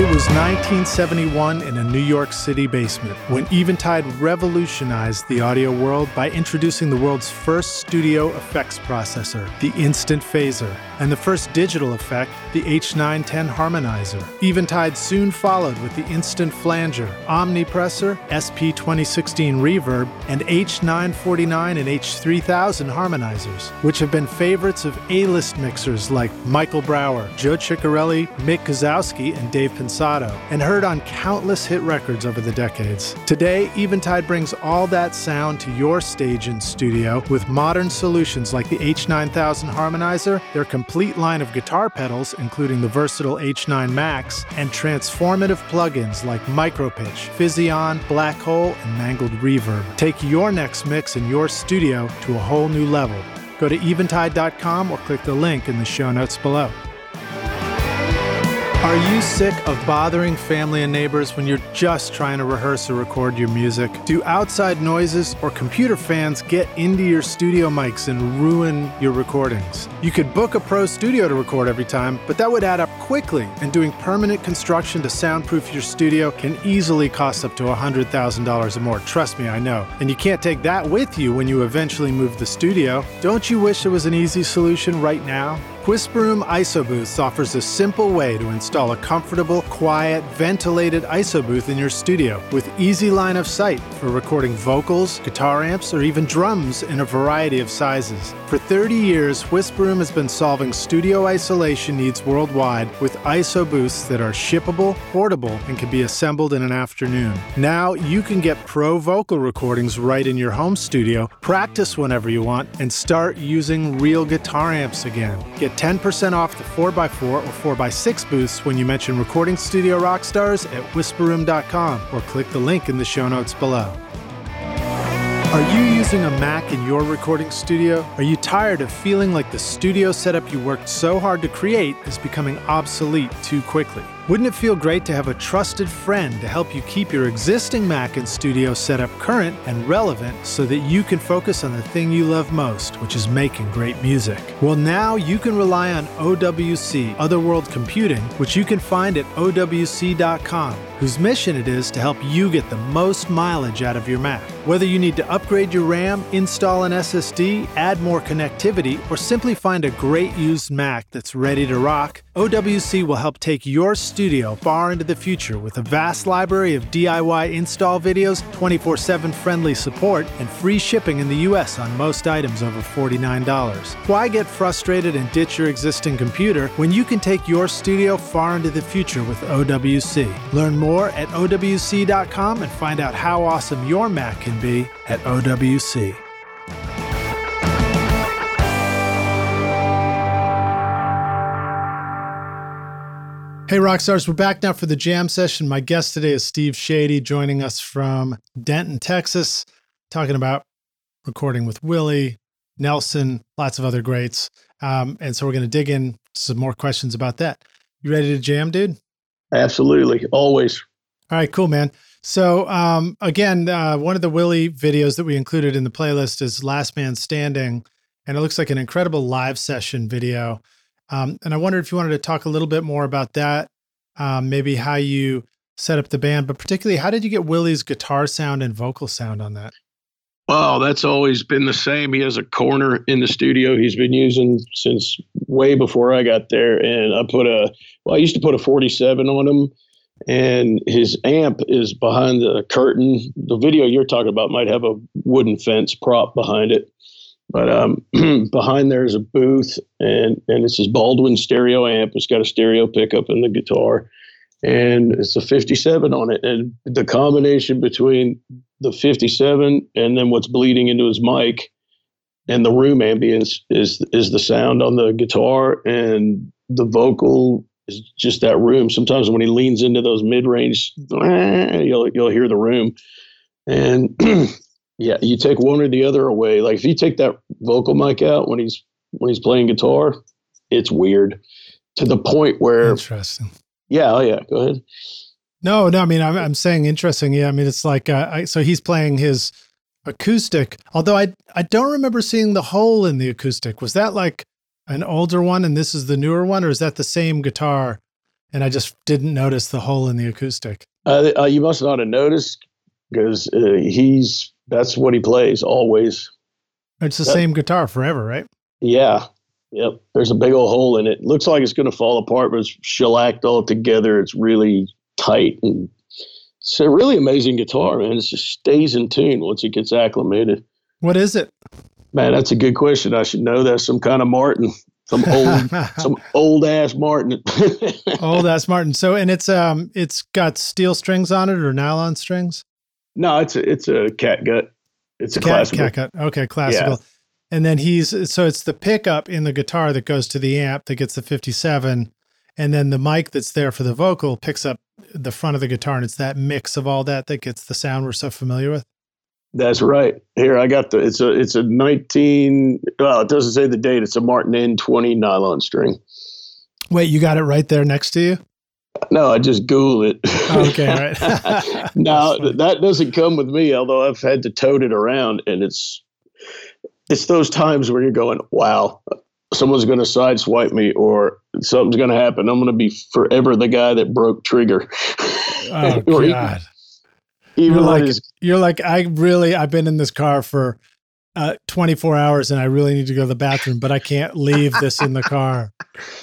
[SPEAKER 1] It was 1971 in a New York City basement when Eventide revolutionized the audio world by introducing the world's first studio effects processor, the Instant Phaser, and the first digital effect, the H910 Harmonizer. Eventide soon followed with the Instant Flanger, Omnipressor, SP2016 Reverb, and H949 and H3000 harmonizers, which have been favorites of A-list mixers like Michael Brauer, Joe Chiccarelli, Mick Guzauski, and Dave And heard on countless hit records over the decades. Today, Eventide brings all that sound to your stage and studio with modern solutions like the H9000 Harmonizer, their complete line of guitar pedals, including the versatile H9 Max, and transformative plugins like Micropitch, Physion, Black Hole, and Mangled Reverb. Take your next mix in your studio to a whole new level. Go to eventide.com or click the link in the show notes below. Are you sick of bothering family and neighbors when you're just trying to rehearse or record your music? Do outside noises or computer fans get into your studio mics and ruin your recordings? You could book a pro studio to record every time, but that would add up quickly, and doing permanent construction to soundproof your studio can easily cost up to $100,000 or more. Trust me, I know. And you can't take that with you when you eventually move the studio. Don't you wish there was an easy solution right now? Whisperroom IsoBooths offers a simple way to install a comfortable, quiet, ventilated IsoBooth in your studio with easy line of sight for recording vocals, guitar amps, or even drums in a variety of sizes. For 30 years, WhisperRoom has been solving studio isolation needs worldwide with IsoBooths that are shippable, portable, and can be assembled in an afternoon. Now you can get pro vocal recordings right in your home studio, practice whenever you want, and start using real guitar amps again. Get 10% off the 4x4 or 4x6 booths when you mention Recording Studio Rockstars at whisperroom.com or click the link in the show notes below. Are you using a Mac in your recording studio? Are you tired of feeling like the studio setup you worked so hard to create is becoming obsolete too quickly? Wouldn't it feel great to have a trusted friend to help you keep your existing Mac and studio setup current and relevant so that you can focus on the thing you love most, which is making great music? Well, now you can rely on OWC, Other World Computing, which you can find at OWC.com, whose mission it is to help you get the most mileage out of your Mac. Whether you need to upgrade your RAM, install an SSD, add more connectivity, or simply find a great used Mac that's ready to rock, OWC will help take your studio far into the future with a vast library of DIY install videos, 24 7 friendly support, and free shipping in the US on most items over $49. Why get frustrated and ditch your existing computer when you can take your studio far into the future with OWC? Learn more at OWC.com and find out how awesome your Mac can be at OWC. Hey, Rockstars, we're back now for the jam session. My guest today is Steve Chadie, joining us from Denton, Texas, talking about recording with Willie, Nelson, lots of other greats. Um, and so we're going to dig in some more questions about that. You ready to jam, dude?
[SPEAKER 2] Absolutely. Always.
[SPEAKER 1] All right, cool, man. So, um, again, uh, one of the Willie videos that we included in the playlist is Last Man Standing, and it looks like an incredible live session video. Um, and I wondered if you wanted to talk a little bit more about that, um, maybe how you set up the band, but particularly, how did you get Willie's guitar sound and vocal sound on that?
[SPEAKER 2] Well, that's always been the same. He has a corner in the studio he's been using since way before I got there. And I put a, well, I used to put a 47 on him, and his amp is behind the curtain. The video you're talking about might have a wooden fence prop behind it. But um, behind there is a booth, and, and it's his Baldwin stereo amp. It's got a stereo pickup in the guitar and it's a 57 on it. And the combination between the 57 and then what's bleeding into his mic and the room ambience is is the sound on the guitar and the vocal is just that room. Sometimes when he leans into those mid range, you'll you'll hear the room. And yeah, you take one or the other away. Like if you take that vocal mic out when he's when he's playing guitar, it's weird to the point where
[SPEAKER 1] interesting
[SPEAKER 2] yeah. Oh, yeah. Go ahead.
[SPEAKER 1] No, no. I mean, I'm, I'm saying interesting. Yeah. I mean, it's like, uh, I, so he's playing his acoustic, although I, I don't remember seeing the hole in the acoustic. Was that like an older one and this is the newer one, or is that the same guitar? And I just didn't notice the hole in the acoustic.
[SPEAKER 2] Uh, uh, you must not have noticed because uh, he's, that's what he plays always.
[SPEAKER 1] It's the that, same guitar forever, right?
[SPEAKER 2] Yeah. Yep. There's a big old hole in it. Looks like it's going to fall apart, but it's shellacked all together. It's really tight and it's a really amazing guitar, man. It just stays in tune once it gets acclimated.
[SPEAKER 1] What is it?
[SPEAKER 2] Man, that's a good question. I should know. That's some kind of Martin, some old, some old ass Martin.
[SPEAKER 1] old ass Martin. So, and it's um, it's got steel strings on it or nylon strings.
[SPEAKER 2] No, it's a it's a catgut. It's a cat, classical.
[SPEAKER 1] Catgut. Okay, classical. Yeah. And then he's so it's the pickup in the guitar that goes to the amp that gets the 57 and then the mic that's there for the vocal picks up the front of the guitar and it's that mix of all that that gets the sound we're so familiar with.
[SPEAKER 2] That's right. Here I got the it's a it's a 19 well it doesn't say the date it's a Martin N20 nylon string.
[SPEAKER 1] Wait, you got it right there next to you?
[SPEAKER 2] No, I just Google it.
[SPEAKER 1] Oh, okay, all right.
[SPEAKER 2] now that doesn't come with me, although I've had to tote it around, and it's it's those times where you're going, wow, someone's going to sideswipe me or something's going to happen. I'm going to be forever the guy that broke Trigger.
[SPEAKER 1] Oh, God. Even, you're like, his, you're like, I really, I've been in this car for uh, 24 hours and I really need to go to the bathroom, but I can't leave this in the car.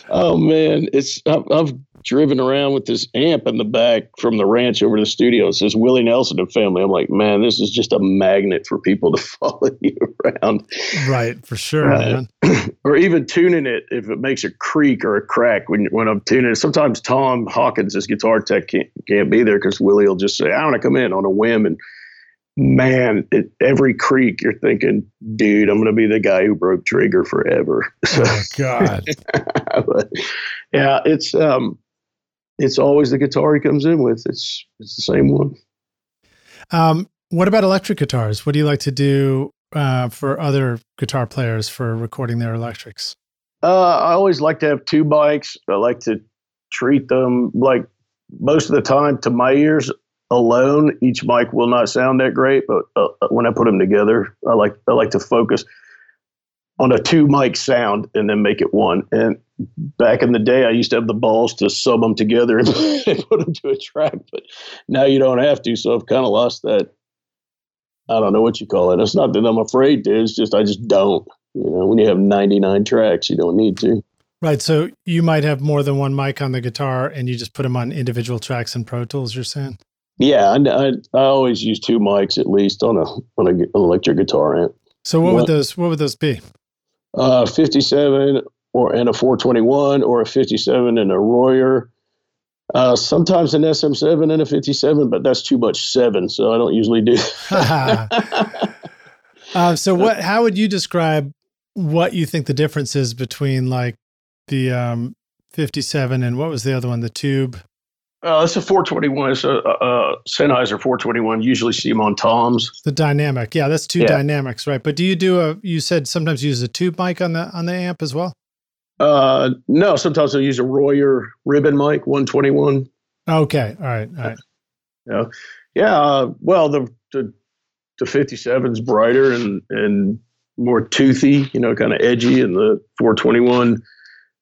[SPEAKER 2] Oh man, it's I've, I've driven around with this amp in the back from the ranch over to the studio. It says Willie Nelson and family. I'm like, man, this is just a magnet for people to follow you around.
[SPEAKER 1] Right, for sure, uh,
[SPEAKER 2] or even tuning it if it makes a creak or a crack when when I'm tuning it. Sometimes Tom Hawkins, his guitar tech, can't can't be there because Willie will just say, I want to come in on a whim and man, it, every creek, you're thinking, dude, I'm going to be the guy who broke Trigger forever.
[SPEAKER 1] oh God.
[SPEAKER 2] but, yeah, it's um, it's always the guitar he comes in with. It's it's the same one.
[SPEAKER 1] Um, what about electric guitars? What do you like to do uh, for other guitar players for recording their electrics?
[SPEAKER 2] Uh, I always like to have two bikes. I like to treat them like most of the time to my ears alone. Each mic will not sound that great, but uh, when I put them together, I like I like to focus on a two mic sound and then make it one. And back in the day, I used to have the balls to sub them together and put them to a track, but now you don't have to. So I've kind of lost that. I don't know what you call it. It's not that I'm afraid to. It's just I just don't. You know, when you have 99 tracks, you don't need to.
[SPEAKER 1] Right. So you might have more than one mic on the guitar, and you just put them on individual tracks in Pro Tools. You're saying?
[SPEAKER 2] Yeah, I, I, I always use two mics at least on a on a, an electric guitar amp.
[SPEAKER 1] So what, what would those what would those be?
[SPEAKER 2] uh, 57 or and a 421 or a 57 and a Royer. Uh, sometimes an SM7 and a 57, but that's too much seven, so I don't usually do.
[SPEAKER 1] uh, so what? How would you describe what you think the difference is between like the um, 57 and what was the other one? The tube.
[SPEAKER 2] Uh, it's a 421. It's a, a, Sennheiser 421. Usually see them on toms.
[SPEAKER 1] The dynamic, yeah, that's two yeah. dynamics, right? But do you do a? You said sometimes you use a tube mic on the on the amp as well.
[SPEAKER 2] Uh, no, sometimes I'll use a Royer ribbon mic 121.
[SPEAKER 1] Okay, all right, all right.
[SPEAKER 2] Yeah, yeah. Uh, well, the the the 57's brighter and and more toothy, you know, kind of edgy, and the 421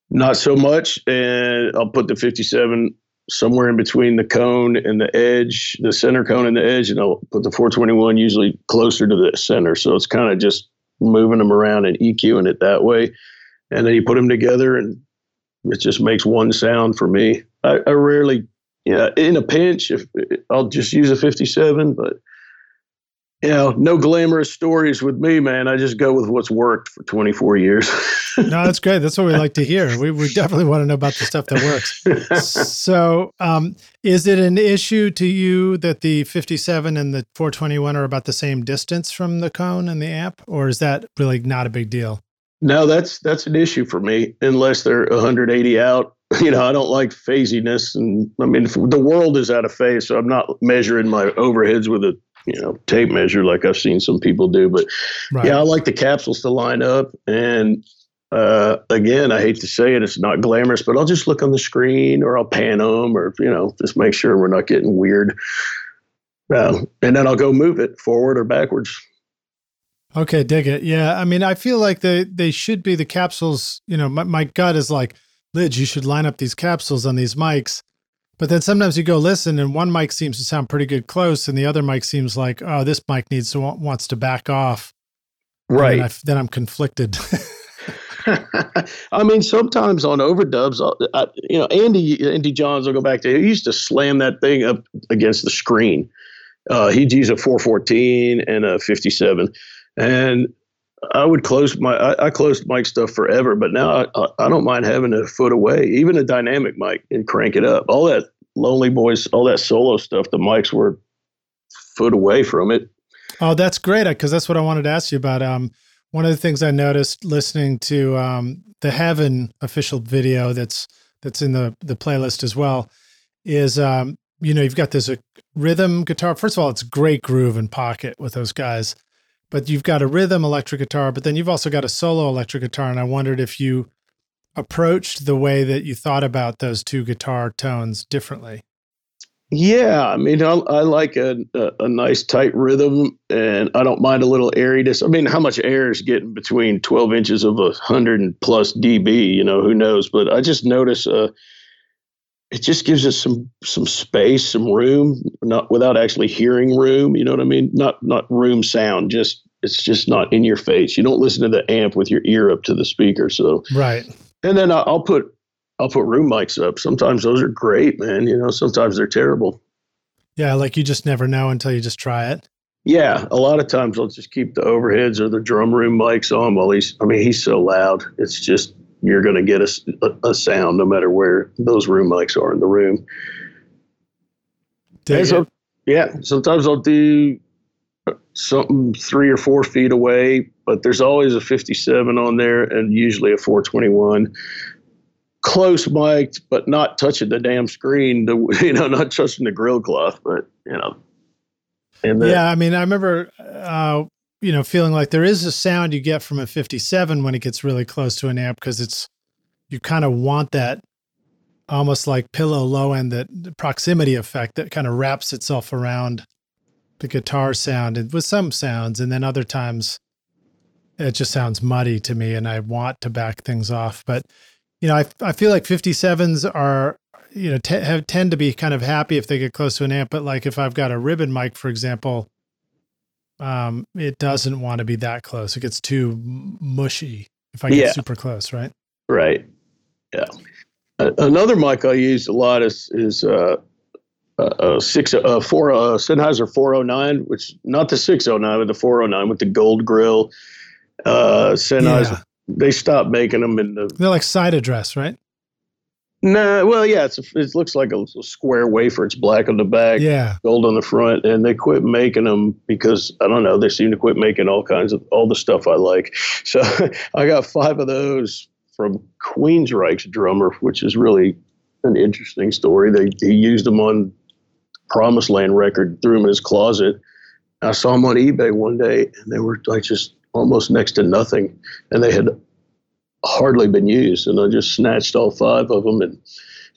[SPEAKER 2] not so much. And I'll put the 57 somewhere in between the cone and the edge, the center cone and the edge, and I'll put the 421 usually closer to the center. So it's kind of just moving them around and EQing it that way. And then you put them together and it just makes one sound for me. I, I rarely, yeah, in a pinch, if I'll just use a 57, but you know, no glamorous stories with me, man. I just go with what's worked for 24 years.
[SPEAKER 1] no, that's great. That's what we like to hear. We, we definitely want to know about the stuff that works. so, um, is it an issue to you that the 57 and the 421 are about the same distance from the cone and the amp, or is that really not a big deal?
[SPEAKER 2] No, that's that's an issue for me unless they're 180 out. You know, I don't like phasiness, and I mean the world is out of phase, so I'm not measuring my overheads with a you know tape measure like I've seen some people do. But right. yeah, I like the capsules to line up. And uh, again, I hate to say it, it's not glamorous, but I'll just look on the screen or I'll pan them or you know just make sure we're not getting weird. Uh, and then I'll go move it forward or backwards.
[SPEAKER 1] Okay, dig it. Yeah, I mean, I feel like they they should be the capsules. You know, my, my gut is like, Lij, you should line up these capsules on these mics but then sometimes you go listen, and one mic seems to sound pretty good close, and the other mic seems like, oh, this mic needs to wants to back off.
[SPEAKER 2] Right.
[SPEAKER 1] Then, then, I'm conflicted.
[SPEAKER 2] I mean, sometimes on overdubs, uh, I, you know, Andy Andy Johns I'll go back to. He used to slam that thing up against the screen. Uh, he'd use a 414 and a 57, and I would close my I, I, closed mic stuff forever, but now I, I don't mind having a foot away, even a dynamic mic, and crank it up. All that Lonely Boys, all that solo stuff, the mics were foot away from it.
[SPEAKER 1] Oh, that's great because that's what I wanted to ask you about. Um, one of the things I noticed listening to um, the Heaven official video that's that's in the the playlist as well is um, you know you've got this uh, rhythm guitar. First of all, it's great groove and pocket with those guys but you've got a rhythm electric guitar, but then you've also got a solo electric guitar. And I wondered if you approached the way that you thought about those two guitar tones differently.
[SPEAKER 2] Yeah, I mean, I, I like a, a, a, nice tight rhythm, and I don't mind a little airiness. I mean, how much air is getting between 12 inches of a hundred and plus dB? You know, who knows? But I just notice uh, it just gives us some some space, some room, not without actually hearing room. You know what I mean? Not not room sound. Just it's just not in your face. You don't listen to the amp with your ear up to the speaker. So
[SPEAKER 1] right.
[SPEAKER 2] And then I'll put I'll put room mics up. Sometimes those are great, man. You know, sometimes they're terrible.
[SPEAKER 1] Yeah, like you just never know until you just try it.
[SPEAKER 2] Yeah, a lot of times I'll just keep the overheads or the drum room mics on while he's. I mean, he's so loud. It's just you're going to get a, a, sound no matter where those room mics are in the room. So, yeah, sometimes I'll do something three or four feet away, but there's always a 57 on there and usually a 421. Close mic'd, but not touching the damn screen. The, you know, not touching the grill cloth, but you know.
[SPEAKER 1] And the, yeah, I mean, I remember uh, you know, feeling like there is a sound you get from a 57 when it gets really close to an amp because it's you kind of want that almost like pillow low end that proximity effect that kind of wraps itself around the guitar sound and with some sounds and then other times it just sounds muddy to me and I want to back things off. But you know I I feel like 57s are you know t- have, tend to be kind of happy if they get close to an amp but like if I've got a ribbon mic for example um, it doesn't want to be that close. It gets too mushy if I get yeah. super close, right?
[SPEAKER 2] Right. Yeah. Uh, another mic I use a lot is is uh, uh, six uh, four uh, Sennheiser 409, which not the 609, but the 409 with the gold grill. Uh, Sennheiser. Yeah. They stopped making them in the.
[SPEAKER 1] They're like side address, right?
[SPEAKER 2] Nah, well, yeah, it's a, it looks like a, a, square wafer. It's black on the back,
[SPEAKER 1] yeah,
[SPEAKER 2] gold on the front, and they quit making them because I don't know. They seem to quit making all kinds of all the stuff I like. So I got five of those from Queensryche's drummer, which is really an interesting story. They he used them on Promised Land record, threw them in his closet. I saw them on eBay one day, and they were like just almost next to nothing, and they had hardly been used, and I just snatched all five of them. And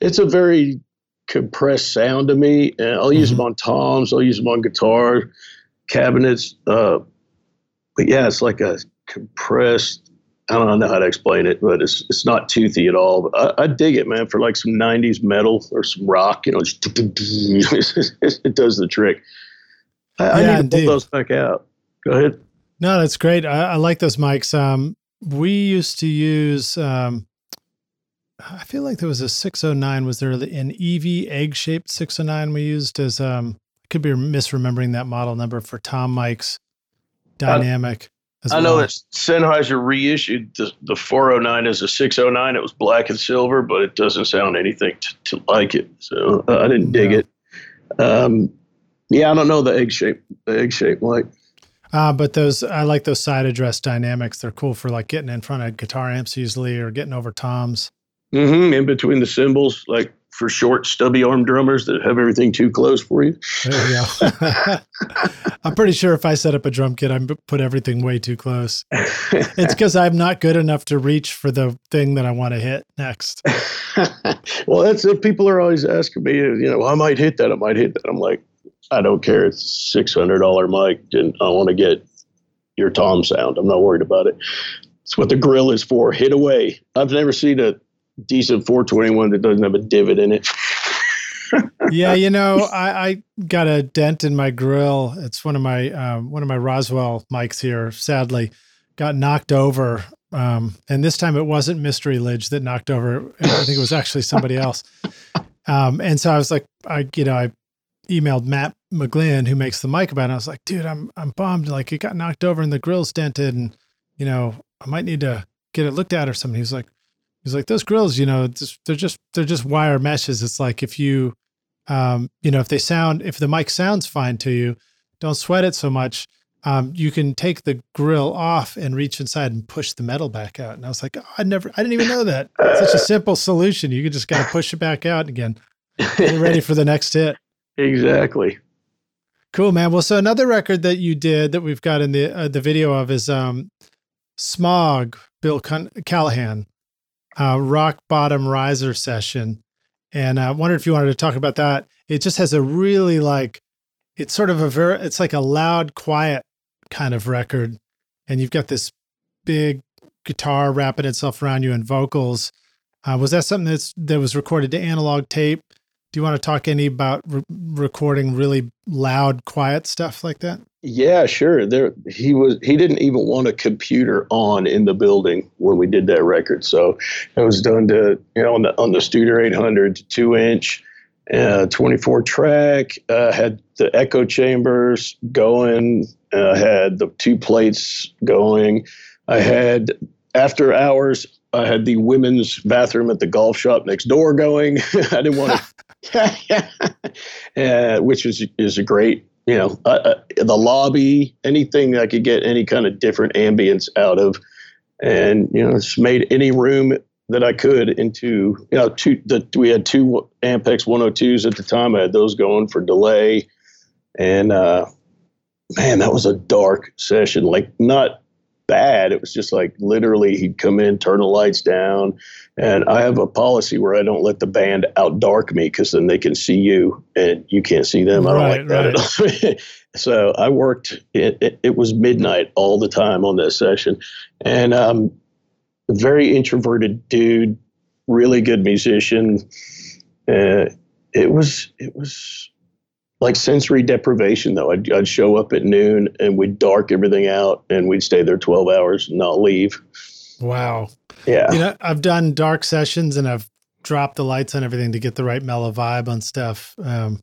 [SPEAKER 2] it's a very compressed sound to me. And I'll use mm-hmm. them on toms, I'll use them on guitar cabinets. Uh, but yeah, it's like a compressed I don't know how to explain it, but it's it's not toothy at all. I, I, dig it, man, for like some '90s metal or some rock. You know, just, it does the trick. I, yeah, I need to pull those back out. Go ahead.
[SPEAKER 1] No, that's great. I, I like those mics. Um, we used to use. Um, I feel like there was a 609. Was there an EV egg shaped 609 we used as um? I could be misremembering that model number for tom Mike's Dynamic.
[SPEAKER 2] I well. know that Sennheiser reissued the, the 409 as a 609. It was black and silver, but it doesn't sound anything to, to like it. So uh, I didn't dig it. Um, yeah, I don't know the egg shape, the egg shape like.
[SPEAKER 1] Uh, but those, I like those side address dynamics. They're cool for like getting in front of guitar amps easily or getting over toms.
[SPEAKER 2] Mm-hmm. In between the cymbals, like for short, stubby arm drummers that have everything too close for you. There you
[SPEAKER 1] go. I'm pretty sure if I set up a drum kit, I put everything way too close. it's because I'm not good enough to reach for the thing that I want to hit next.
[SPEAKER 2] well, that's it. People are always asking me, you know, I might hit that. I might hit that. I'm like, I don't care. It's six hundred dollar mic, and I want to get your tom sound. I'm not worried about it. It's what the grill is for. Hit away. I've never seen a decent 421 that doesn't have a divot in it.
[SPEAKER 1] yeah, you know, I, I, got a dent in my grill. It's one of my um, one of my Roswell mics here. Sadly, got knocked over, um, and this time it wasn't Mystery Lij that knocked over. I think it was actually somebody else. Um, and so I was like, I you know, I emailed Matt McGlynn who makes the mic about it. I was like, dude, I'm I'm bummed. Like it got knocked over and the grill's dented, and you know, I might need to get it looked at or something. He's like, He's like, those grills, you know, just, they're just they're just wire meshes. It's like if you, um, you know, if they sound if the mic sounds fine to you, don't sweat it so much. Um, you can take the grill off and reach inside and push the metal back out. And I was like, oh, I never, I didn't even know that. Such a simple solution. You can just kind of push it back out again. Get ready for the next hit.
[SPEAKER 2] Exactly.
[SPEAKER 1] Cool, man. Well, so another record that you did that we've got in the uh, the video of is um, Smog, Bill Callahan uh, rock bottom riser session. And I wondered if you wanted to talk about that. It just has a really like, it's sort of a very, it's like a loud, quiet kind of record. And you've got this big guitar wrapping itself around you and vocals. Uh, was that something that's that was recorded to analog tape? Do you want to talk any about re- recording really loud, quiet stuff like that?
[SPEAKER 2] Yeah, sure. There, he was. He didn't even want a computer on in the building when we did that record. So it was done to you know on the on the Studer 800 two inch, uh, 24 track. Uh, had the echo chambers going. Uh, had the two plates going. I had after hours. I had the women's bathroom at the golf shop next door going. I didn't want to, uh, which is is a great you know, uh, uh, the lobby, anything that I could get any kind of different ambience out of, and you know, just made any room that I could into you know two. that we had two Ampex 102s at the time. I had those going for delay, and uh, man, that was a dark session. Like not bad. It was just like literally he'd come in, turn the lights down. And I have a policy where I don't let the band out dark me because then they can see you and you can't see them. I don't right, like that right. so I worked, it, it, it, was midnight all the time on that session. And um, a very introverted dude, really good musician. Uh, it was, it was, like sensory deprivation though. I'd, I'd show up at noon and we'd dark everything out and we'd stay there 12 hours and not leave.
[SPEAKER 1] Wow.
[SPEAKER 2] Yeah.
[SPEAKER 1] You know i've done dark sessions and i've dropped the lights on everything to get the right mellow vibe on stuff. Um,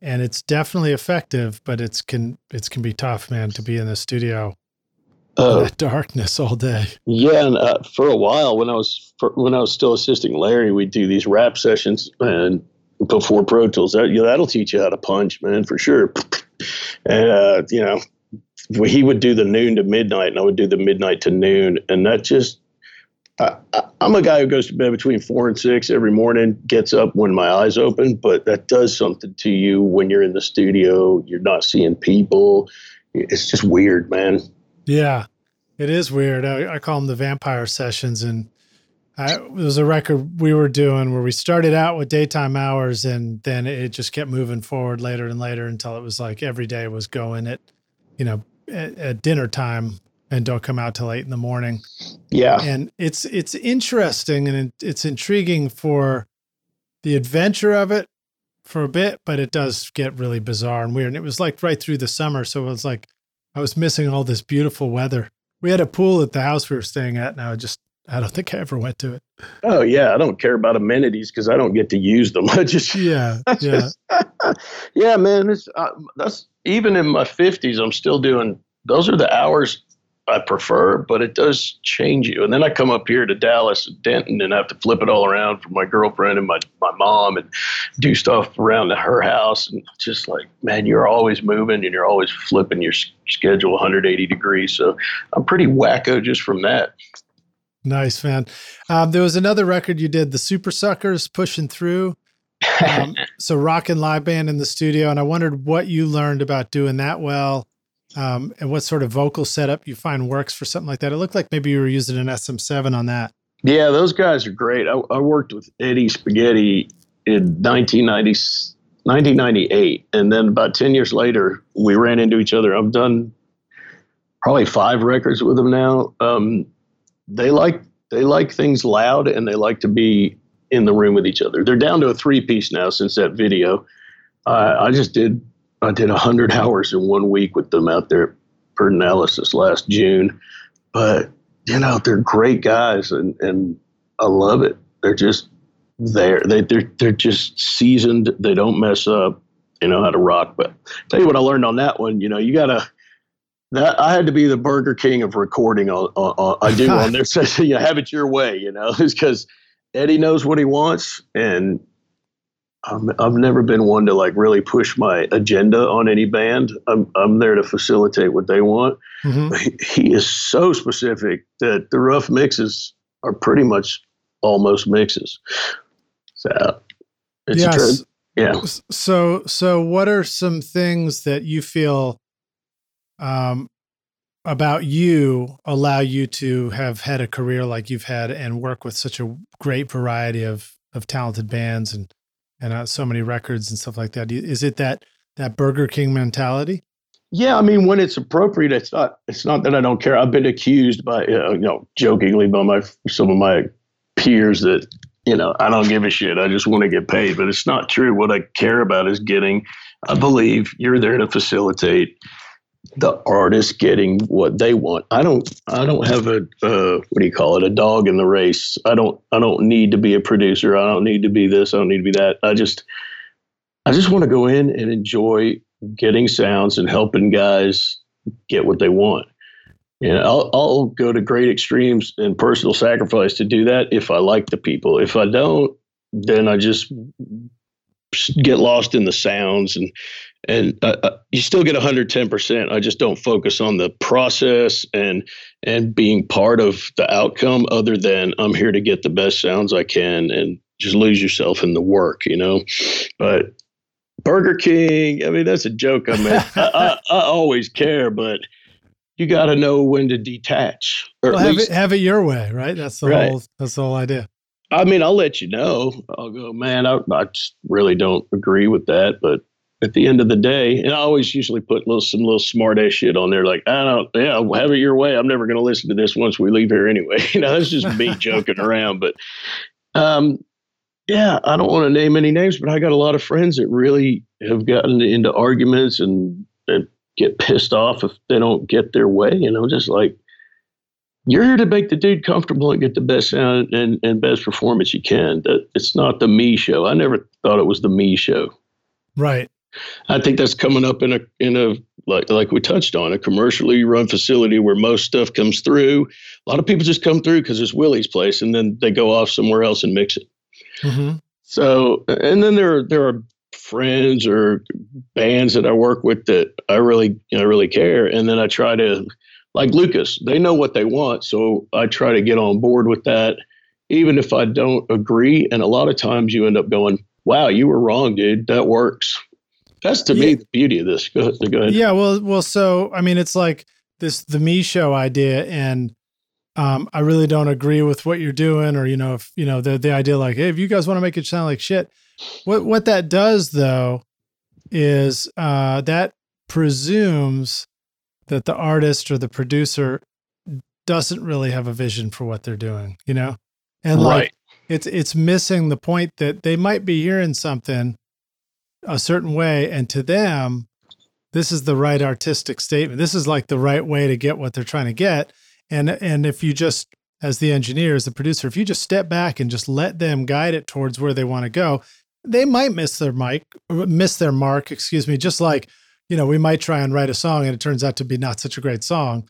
[SPEAKER 1] and it's definitely effective but it's can it's can be tough man to be in the studio uh, that darkness all day.
[SPEAKER 2] Yeah and uh, for a while when i was for, when i was still assisting larry we'd do these rap sessions and before Pro Tools. That, you know, that'll teach you how to punch, man, for sure. And uh, you know, he would do the noon to midnight, and I would do the midnight to noon, and that just. I, I'm a guy who goes to bed between four and six every morning, gets up when my eyes open, but that does something to you when you're in the studio. You're not seeing people. It's just weird, man.
[SPEAKER 1] Yeah, it is weird. I, I call them the vampire sessions, and I, it was a record we were doing where we started out with daytime hours and then it just kept moving forward later and later until it was like every day was going at, you know, at, at dinner time and don't come out till eight in the morning.
[SPEAKER 2] Yeah.
[SPEAKER 1] And it's it's interesting and it's intriguing for the adventure of it for a bit, but it does get really bizarre and weird. And it was like right through the summer, so it was like I was missing all this beautiful weather. We had a pool at the house we were staying at, and I just I don't think I ever went to it.
[SPEAKER 2] Oh yeah, I don't care about amenities because I don't get to use them. I just
[SPEAKER 1] yeah, yeah,
[SPEAKER 2] yeah, man. It's uh, that's even in my fifties. I'm still doing. Those are the hours I prefer, but it does change you. And then I come up here to Dallas and Denton and have to flip it all around for my girlfriend and my, my mom and do stuff around her house. And just like, man, you're always moving and you're always flipping your schedule 180 degrees. So I'm pretty wacko just from that.
[SPEAKER 1] Nice, man. Um, there was another record you did, the Supersuckers, pushing through. Um, so rock and live band in the studio, and I wondered what you learned about doing that well um, and what sort of vocal setup you find works for something like that. It looked like maybe you were using an SM7 on that.
[SPEAKER 2] Yeah, those guys are great. I, I worked with Eddie Spaghetti in 1990, 1998. And then about 10 years later, we ran into each other. I've done probably five records with them now. Um, they like they like things loud and they like to be in the room with each other. They're down to a three piece now since that video. Uh, I just did I did 100 hours in one week with them out there for analysis last June. But, you know, they're great guys and, and I love it. They're just there. They, they're, they're just seasoned. They don't mess up. They know how to rock. But tell you what I learned on that one, you know, you got to, that I had to be the Burger King of recording on, on, on I do on there. So, you know, have it your way, you know, because Eddie knows what he wants and I'm, I've never been one to like really push my agenda on any band. I'm, I'm there to facilitate what they want. Mm-hmm. He, he, is so specific that the rough mixes are pretty much almost mixes. So
[SPEAKER 1] it's yes. yeah. So, so what are some things that you feel, um, about you allow you to have had a career like you've had and work with such a great variety of of talented bands and and uh, so many records and stuff like that. Is it that that Burger King mentality?
[SPEAKER 2] Yeah, I mean, when it's appropriate, it's not. It's not that I don't care. I've been accused by, uh, you know, jokingly by my some of my peers that you know I don't give a shit. I just want to get paid, but it's not true. What I care about is getting. I believe you're there to facilitate the artist getting what they want. I don't I don't have a uh, what do you call it a dog in the race. I don't I don't need to be a producer. I don't need to be this. I don't need to be that. I just I just want to go in and enjoy getting sounds and helping guys get what they want. And I'll I'll go to great extremes and personal sacrifice to do that if I like the people. If I don't, then I just get lost in the sounds and and uh, uh you still get 110% i just don't focus on the process and and being part of the outcome other than i'm here to get the best sounds i can and just lose yourself in the work you know but burger king i mean that's a joke i mean I, I, I, always care but you got to know when to detach
[SPEAKER 1] or well, have, least, it, have it your way right that's the right. whole that's the whole idea
[SPEAKER 2] I mean, I'll let you know. I'll go, man, I, I just really don't agree with that. But at the end of the day, and I always usually put little, some little smart ass shit on there, like, I don't, yeah, have it your way. I'm never going to listen to this once we leave here anyway. you know, that's just me joking around. But, um, yeah, I don't want to name any names, but I got a lot of friends that really have gotten into arguments and, and get pissed off if they don't get their way. You know, just like, you're here to make the dude comfortable and get the best sound and, and best performance you can. It's not the me show. I never thought it was the me show.
[SPEAKER 1] Right.
[SPEAKER 2] I think that's coming up in a in a like like we touched on a commercially run facility where most stuff comes through. A lot of people just come through because it's Willie's place, and then they go off somewhere else and mix it. Mm-hmm. So, and then there there are friends or bands that I work with that I really I really care, and then I try to like Lucas, they know what they want. So I try to get on board with that, even if I don't agree. And a lot of times you end up going, wow, you were wrong, dude. That works. That's to yeah. me the beauty of this. Go ahead, go ahead.
[SPEAKER 1] Yeah. Well, well, so, I mean, it's like this, the me show idea. And, um, I really don't agree with what you're doing, or you know, if you know the the idea like, hey, if you guys want to make it sound like shit, what what that does though is uh, that presumes that the artist or the producer doesn't really have a vision for what they're doing, you know? And like it's it's missing the point that they might be hearing something a certain way and to them this is the right artistic statement. This is like the right way to get what they're trying to get. And and if you just as the engineer, as the producer, if you just step back and just let them guide it towards where they want to go, they might miss their mic, miss their mark, excuse me, just like, you know, we might try and write a song and it turns out to be not such a great song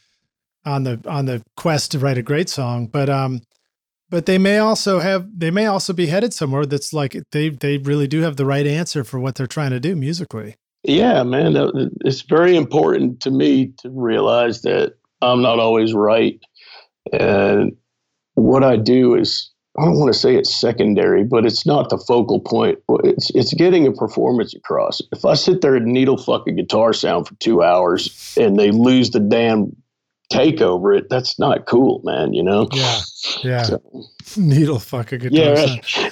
[SPEAKER 1] on the on the quest to write a great song. But um but they may also have they may also be headed somewhere that's like they they really do have the right answer for what they're trying to do musically.
[SPEAKER 2] Yeah, man, it's very important to me to realize that I'm not always right. And what I do is I don't want to say it's secondary, but it's not the focal point. It's it's getting a performance across. If I sit there and needle fuck a guitar sound for two hours and they lose the damn take over it, that's not cool, man. You know?
[SPEAKER 1] Yeah, yeah. So, needle fuck a guitar.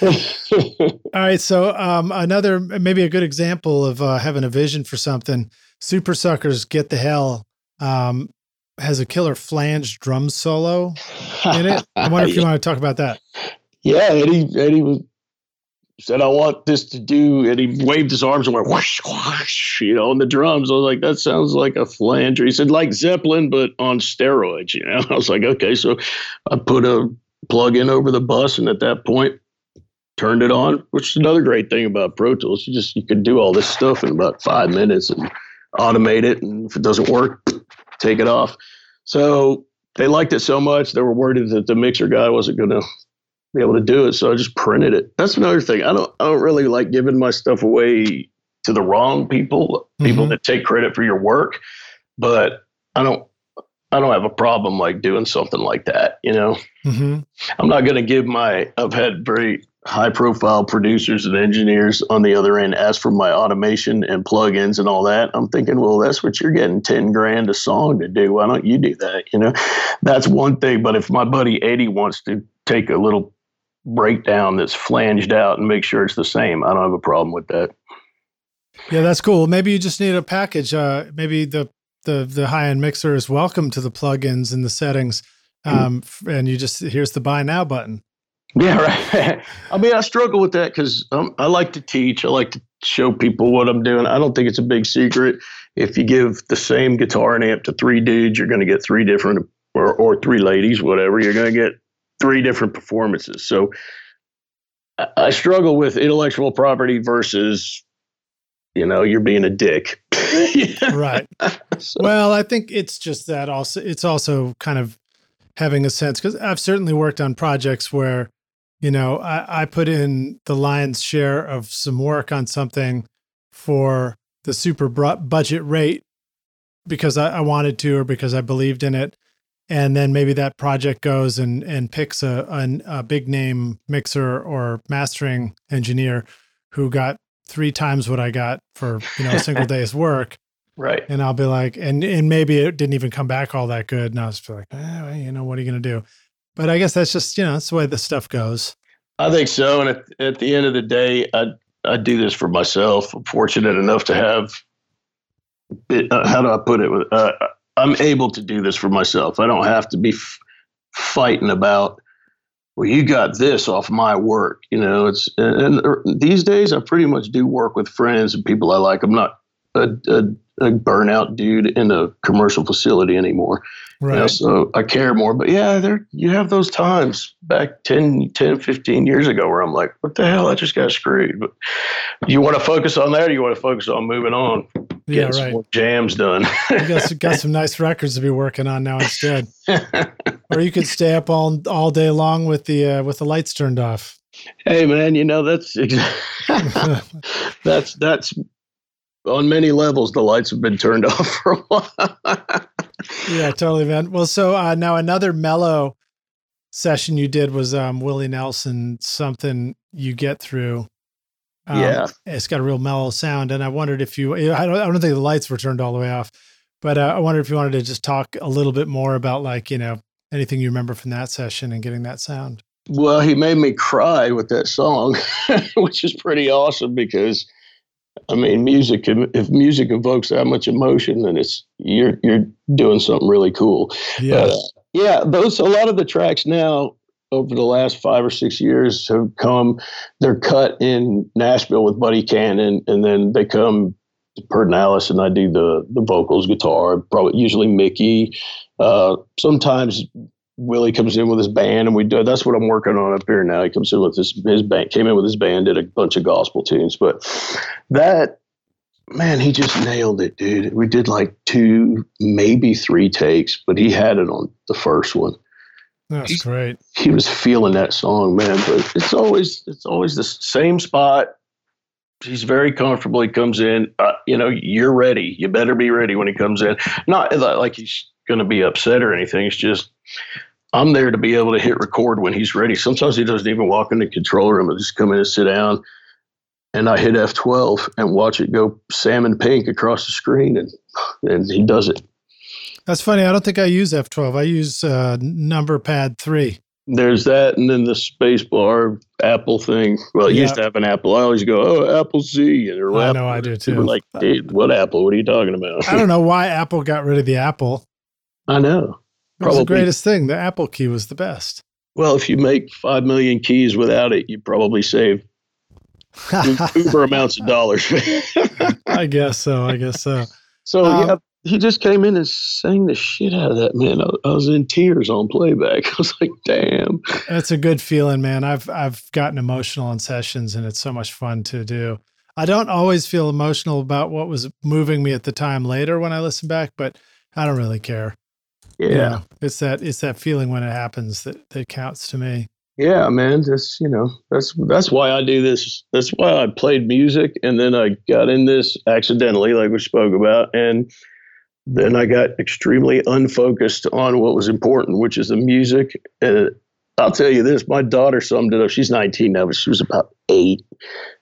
[SPEAKER 1] Yeah. All right. So um, another maybe a good example of uh, having a vision for something. Supersuckers, get the hell um, has a killer flange drum solo in it. I wonder if you want to talk about that.
[SPEAKER 2] Yeah, Eddie Eddie was said I want this to do, and he waved his arms and went whoosh whoosh, you know, on the drums. I was like, that sounds like a flanger. He said like Zeppelin, but on steroids. You know, I was like, okay, so I put a plug in over the bus, and at that point, turned it on. Which is another great thing about Pro Tools. You just you could do all this stuff in about five minutes and automate it, and if it doesn't work, take it off. So they liked it so much, they were worried that the mixer guy wasn't going to be able to do it. So I just printed it. That's another thing. I don't, I don't really like giving my stuff away to the wrong people, people mm-hmm. that take credit for your work. But I don't, I don't have a problem like doing something like that. You know, mm-hmm. I'm not going to give my. I've had very high profile producers and engineers on the other end ask for my automation and plugins and all that. I'm thinking, well, that's what you're getting 10 grand a song to do. Why don't you do that? You know, that's one thing. But if my buddy Eddie wants to take a little breakdown that's flanged out and make sure it's the same, I don't have a problem with that.
[SPEAKER 1] Yeah, that's cool. Maybe you just need a package. Uh, maybe the the the high end mixer is welcome to the plugins and the settings. Um, and you just here's the buy now button.
[SPEAKER 2] Yeah, right. I mean, I struggle with that because um, I like to teach. I like to show people what I'm doing. I don't think it's a big secret. If you give the same guitar and amp to three dudes, you're going to get three different, or, or three ladies, whatever. You're going to get three different performances. So I, I struggle with intellectual property versus, you know, you're being a dick.
[SPEAKER 1] right. So. Well, I think it's just that also, it's also kind of having a sense because I've certainly worked on projects where you know, I, I put in the lion's share of some work on something for the super budget rate because I, I, wanted to or because I believed in it. And then maybe that project goes and, and picks a, a, a big name mixer or mastering engineer who got three times what I got for, you know, a single day's work.
[SPEAKER 2] Right.
[SPEAKER 1] And I'll be like, and and maybe it didn't even come back all that good. And I was like, eh, you know, what are you going to do? But I guess that's just, you know, that's the way the stuff goes.
[SPEAKER 2] I think so. And at, at the end of the day, I, I do this for myself. I'm fortunate enough to have, it, uh, how do I put it? Uh, I'm able to do this for myself. I don't have to be f- fighting about, well, you got this off my work. You know, it's, and, and er, these days I pretty much do work with friends and people I like. I'm not a, a, a burnout dude in a commercial facility anymore. Right. You know, so I care more. But yeah, there you have those times back 10, 10, 15 years ago where I'm like, what the hell? I just got screwed. But you want to focus on that or you want to focus on moving on?
[SPEAKER 1] Yeah, right.
[SPEAKER 2] jams done.
[SPEAKER 1] you got, got some nice records to be working on now instead. or you could stay up all all day long with the uh, with the lights turned off.
[SPEAKER 2] Hey man, you know that's that's that's on many levels, the lights have been turned off for a while.
[SPEAKER 1] yeah, totally, man. Well, so uh, now another mellow session you did was um, Willie Nelson, something you get through.
[SPEAKER 2] Um, yeah,
[SPEAKER 1] it's got a real mellow sound, and I wondered if you. I don't. I don't think the lights were turned all the way off, but uh, I wonder if you wanted to just talk a little bit more about like you know anything you remember from that session and getting that sound.
[SPEAKER 2] Well, he made me cry with that song, which is pretty awesome because I mean, music. If music evokes that much emotion, then it's you're you're doing something really cool.
[SPEAKER 1] Yeah. Uh,
[SPEAKER 2] Yeah, those a lot of the tracks now over the last five or six years have come. They're cut in Nashville with Buddy Cannon, and then they come to Pedernales, and I do the the vocals, guitar, probably usually Mickey. Uh, sometimes Willie comes in with his band, and we do. That's what I'm working on up here now. He comes in with his his band, came in with his band, did a bunch of gospel tunes, but that man, he just nailed it, dude. We did like two, maybe three takes, but he had it on the first one.
[SPEAKER 1] That's
[SPEAKER 2] he,
[SPEAKER 1] great.
[SPEAKER 2] He was feeling that song, man. But it's always it's always the same spot. He's very comfortable. He comes in. Uh, you know, you're ready. You better be ready when he comes in. Not like he's going to be upset or anything. It's just I'm there to be able to hit record when he's ready. Sometimes he doesn't even walk in the control room. He'll just come in and sit down and I hit F12 and watch it go salmon pink across the screen, and and he does it.
[SPEAKER 1] That's funny. I don't think I use F12. I use uh, number pad three.
[SPEAKER 2] There's that, and then the space bar Apple thing. Well, it yep. used to have an Apple. I always go, "Oh, Apple C,"
[SPEAKER 1] and I know I do too.
[SPEAKER 2] like, dude, what Apple? What are you talking about?
[SPEAKER 1] I don't know why Apple got rid of the Apple.
[SPEAKER 2] I know.
[SPEAKER 1] It was the greatest thing. The Apple key was the best.
[SPEAKER 2] Well, if you make five million keys without it, you probably save uber amounts of dollars.
[SPEAKER 1] I guess so. I guess so.
[SPEAKER 2] So um, yeah, he just came in and sang the shit out of that man. I, I, was in tears on playback. I was like, "Damn!"
[SPEAKER 1] That's a good feeling, man. I've I've gotten emotional in sessions, and it's so much fun to do. I don't always feel emotional about what was moving me at the time later when I listen back, but I don't really care.
[SPEAKER 2] Yeah, you know,
[SPEAKER 1] it's that it's that feeling when it happens that that counts to me
[SPEAKER 2] yeah man that's you know that's that's why i do this that's why i played music and then i got in this accidentally like we spoke about and then i got extremely unfocused on what was important which is the music. And i'll tell you this my daughter summed it up. She's 19 now but she was about eight.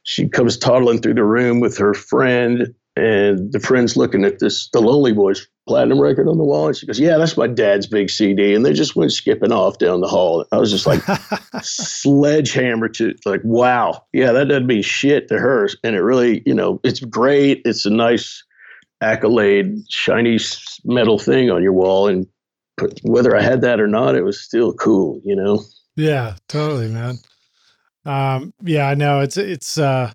[SPEAKER 2] She comes toddling through the room with her friend and the friend's looking at this the lonely boys platinum record on the wall and she goes yeah that's my dad's big cd and they just went skipping off down the hall. I was just like sledgehammer to like wow. Yeah that doesn't mean shit to her. And it really you know it's great. It's a nice accolade shiny metal thing on your wall and whether i had that or not it was still cool you know
[SPEAKER 1] yeah totally man um yeah i know it's it's uh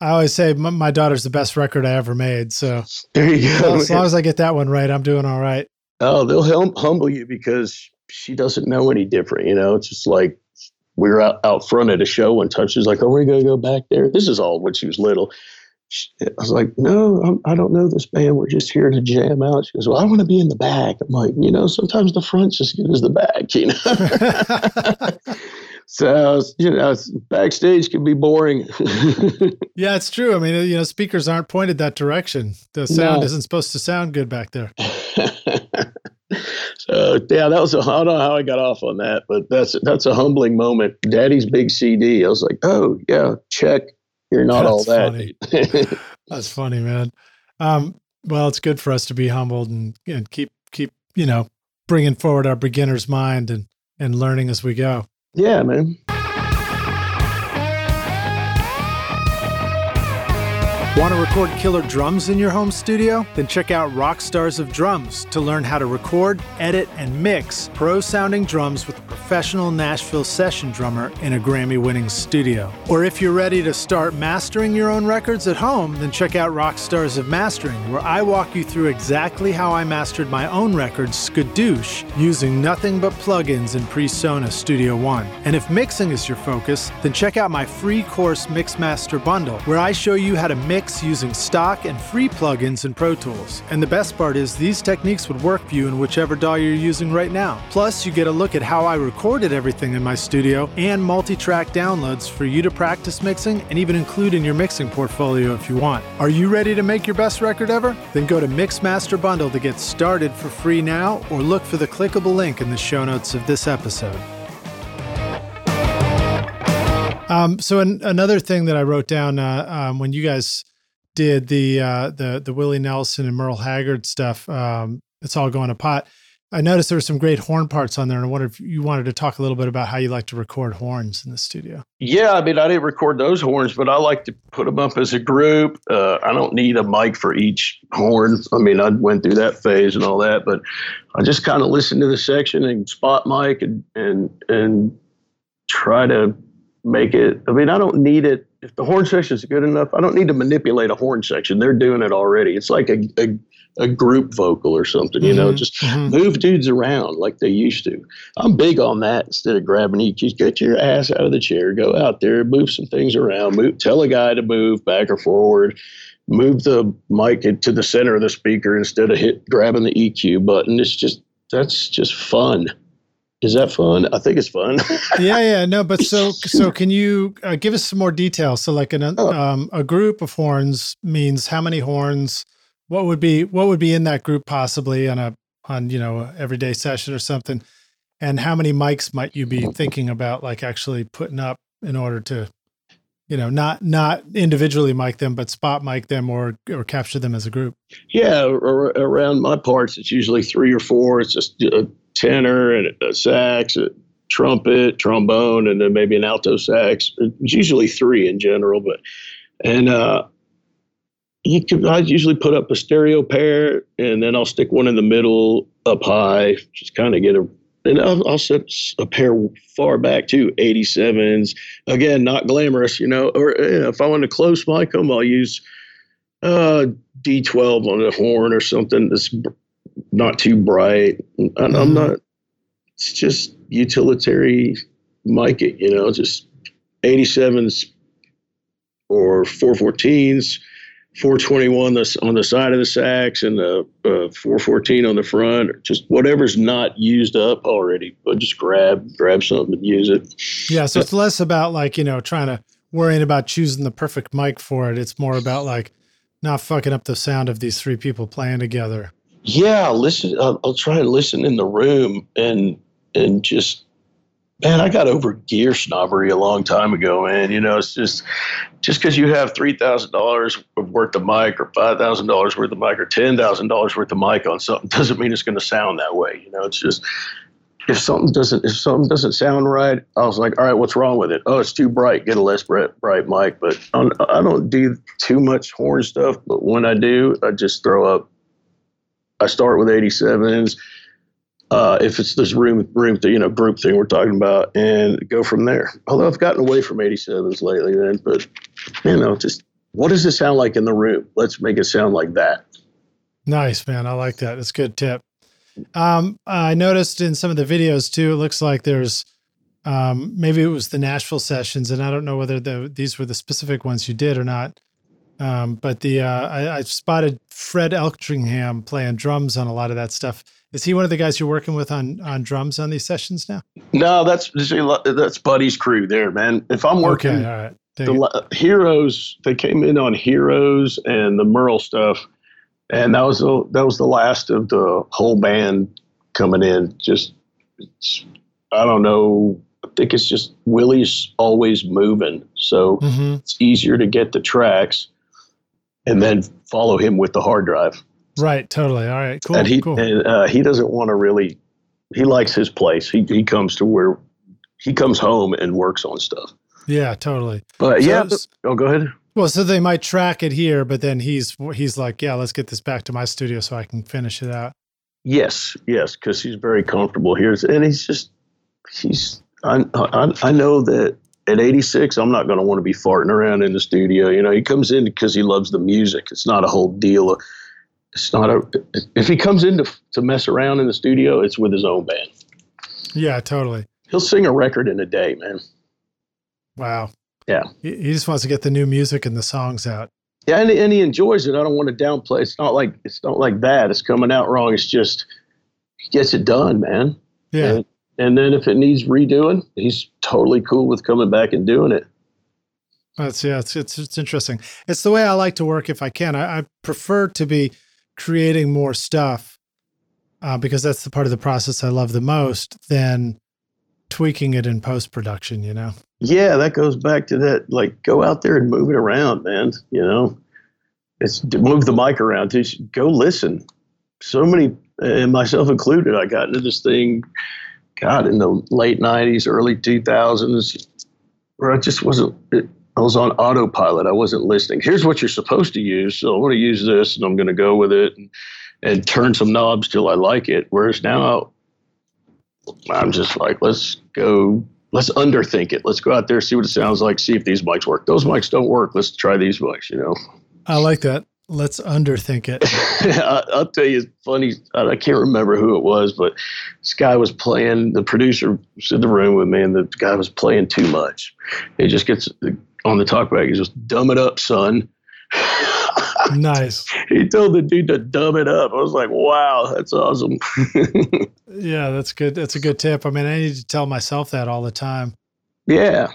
[SPEAKER 1] I always say my, my, daughter's the best record I ever made. So
[SPEAKER 2] there you go.
[SPEAKER 1] as long as I get that one right, I'm doing all right.
[SPEAKER 2] Oh, they'll hum- humble you because she doesn't know any different. You know, it's just like we were out, out front at a show one time. She's like, "Are we're gonna go back there?" This is all when she was little. She, I was like, "No, I'm, I do not know this band. We're just here to jam out." She goes, "Well, I want to be in the back." I'm like, "You know, sometimes the front's as good as the back." You know. So you know, backstage can be boring.
[SPEAKER 1] yeah, it's true. I mean, you know, speakers aren't pointed that direction. The sound no. isn't supposed to sound good back there.
[SPEAKER 2] so yeah, that was. A, I don't know how I got off on that, but that's that's a humbling moment. Daddy's big CD. I was like, oh yeah, check. You're not all that. Funny.
[SPEAKER 1] that's funny, man. Um, well, it's good for us to be humbled and, and keep keep you know bringing forward our beginner's mind and and learning as we go.
[SPEAKER 2] Yeah, man.
[SPEAKER 1] Want to record killer drums in your home studio? Then check out Rockstars of Drums to learn how to record, edit, and mix pro sounding drums with a professional Nashville session drummer in a Grammy winning studio. Or if you're ready to start mastering your own records at home, then check out Rockstars of Mastering, where I walk you through exactly how I mastered my own record, Skadoosh, using nothing but plugins in PreSonus Studio One. And if mixing is your focus, then check out my free course Mixmaster Bundle, where I show you how to mix mix using stock and free plugins in Pro Tools. And the best part is these techniques would work for you in whichever DAW you're using right now. Plus, you get a look at how I recorded everything in my studio and multi-track downloads for you to practice mixing and even include in your mixing portfolio if you want. Are you ready to make your best record ever? Then go to Mixmaster Bundle to get started for free now or look for the clickable link in the show notes of this episode. Um, so an, another thing that I wrote down uh, um, when you guys did the uh, the the Willie Nelson and Merle Haggard stuff. Um, it's all going to pot. I noticed there were some great horn parts on there, and I wonder if you wanted to talk a little bit about how you like to record horns in the studio.
[SPEAKER 2] Yeah, I mean, I didn't record those horns, but I like to put them up as a group. Uh, I don't need a mic for each horn. I mean, I went through that phase and all that, but I just kind of listen to the section and spot mic and and and try to make it. I mean, I don't need it. If the horn section is good enough, I don't need to manipulate a horn section. They're doing it already. It's like a, a a group vocal or something, you know, mm-hmm, just mm-hmm. move dudes around like they used to. I'm big on that instead of grabbing EQs. Get your ass out of the chair, go out there, move some things around, move, tell a guy to move back or forward, move the mic to the center of the speaker instead of hit grabbing the EQ button. It's just, that's just fun. Is that fun? I think it's fun.
[SPEAKER 1] yeah, yeah, no, but so so can you uh, give us some more details? So like an, oh. um, a group of horns means how many horns? what would be what would be in that group possibly on a on you know everyday session or something and how many mics might you be thinking about like actually putting up in order to you know not not individually mic them but spot mic them or or capture them as a group
[SPEAKER 2] yeah around my parts it's usually three or four it's just a tenor and a sax a trumpet trombone and then maybe an alto sax it's usually three in general but and uh you could I usually put up a stereo pair and then I'll stick one in the middle up high, just kind of get a and I'll, I'll set a pair far back too, 87s. Again, not glamorous, you know. Or know, if I want to close mic them, I'll use uh, D12 on the horn or something that's not too bright. And mm-hmm. I'm not. It's just utilitarian mic it, you know, just 87s or 414s 421 on the side of the sax and the uh, 414 on the front, or just whatever's not used up already. But just grab grab something and use it.
[SPEAKER 1] Yeah, so it's less about like you know trying to worrying about choosing the perfect mic for it. It's more about like not fucking up the sound of these three people playing together.
[SPEAKER 2] Yeah, listen. I'll, I'll try and listen in the room and and just man, I got over gear snobbery a long time ago, man. You know, it's just just because you have three thousand dollars worth of mic or five thousand dollars worth of mic or ten thousand dollars worth of mic on something doesn't mean it's going to sound that way. You know, it's just if something doesn't if something doesn't sound right, I was like, all right, what's wrong with it? Oh, it's too bright. Get a less bright, bright mic. But I'm, I do not do too much horn stuff. But when I do, I just throw up. I start with 87s uh, if it's this room room you know group thing we're talking about, and go from there. Although I've gotten away from 87s lately, then, but you know, just what does it sound like in the room? Let's make it sound like that.
[SPEAKER 1] Nice, man. I like that. It's a good tip. Um, I noticed in some of the videos too. It looks like there's um, maybe it was the Nashville sessions, and I don't know whether the, these were the specific ones you did or not. Um, but the uh, I, I spotted Fred Eltringham playing drums on a lot of that stuff is he one of the guys you're working with on on drums on these sessions now?
[SPEAKER 2] No, that's that's Buddy's crew there, man. If I'm working, okay, all right. the Heroes, they came in on Heroes and the Merle stuff, and that was the that was the last of the whole band coming in. Just I don't know. I think it's just Willie's always moving, so mm-hmm. it's easier to get the tracks and then follow him with the hard drive.
[SPEAKER 1] Right. Totally. All right. Cool.
[SPEAKER 2] And he
[SPEAKER 1] cool.
[SPEAKER 2] and uh, he doesn't want to really. He likes his place. He he comes to where he comes home and works on stuff.
[SPEAKER 1] Yeah. Totally.
[SPEAKER 2] But so, yeah. oh, go ahead.
[SPEAKER 1] Well, so they might track it here, but then he's he's like, yeah, let's get this back to my studio so I can finish it out.
[SPEAKER 2] Yes. Yes, because he's very comfortable here, and he's just he's. I, I, I know that at 86, I'm not going to want to be farting around in the studio. You know, he comes in because he loves the music. It's not a whole deal it's not a if he comes in to, to mess around in the studio it's with his own band.
[SPEAKER 1] Yeah totally.
[SPEAKER 2] He'll sing a record in a day man.
[SPEAKER 1] Wow.
[SPEAKER 2] Yeah.
[SPEAKER 1] He, he just wants to get the new music and the songs out.
[SPEAKER 2] Yeah and, and he enjoys it i don't want to downplay it's not like it's not like that it's coming out wrong it's just he gets it done man.
[SPEAKER 1] Yeah.
[SPEAKER 2] And, and then if it needs redoing he's totally cool with coming back and doing it
[SPEAKER 1] that's yeah it's, it's it's interesting it's the way i like to work if i can I, I prefer to be creating more stuff uh, because that's the part of the process I love the most than tweaking it in post production, you know?
[SPEAKER 2] Yeah, that goes back to that. Like, go out there and move it around, man. You know, it's move the mic around. Just go listen. So many and myself included, I got into this thing, God, in the late '90s, early 2000s, where I just wasn't. It, I was on autopilot. I wasn't listening. Here's what you're supposed to use. So I'm going to use this, and I'm going to go with it, and, and turn some knobs till I like it. Whereas now, I'm just like, let's go let's underthink it. Let's go out there, see what it sounds like, see if these mics work. Those mics don't work. Let's try these mics, you know.
[SPEAKER 1] I like that. Let's underthink it.
[SPEAKER 2] I'll tell you, funny. I can't remember who it was, but this guy was playing. The producer was in the room with me, and the guy was playing too much. He just gets on the talkback. He just dumb it up, son.
[SPEAKER 1] nice.
[SPEAKER 2] He told the dude to dumb it up. I was like, wow, that's awesome.
[SPEAKER 1] yeah, that's good. That's a good tip. I mean, I need to tell myself that all the time.
[SPEAKER 2] Yeah.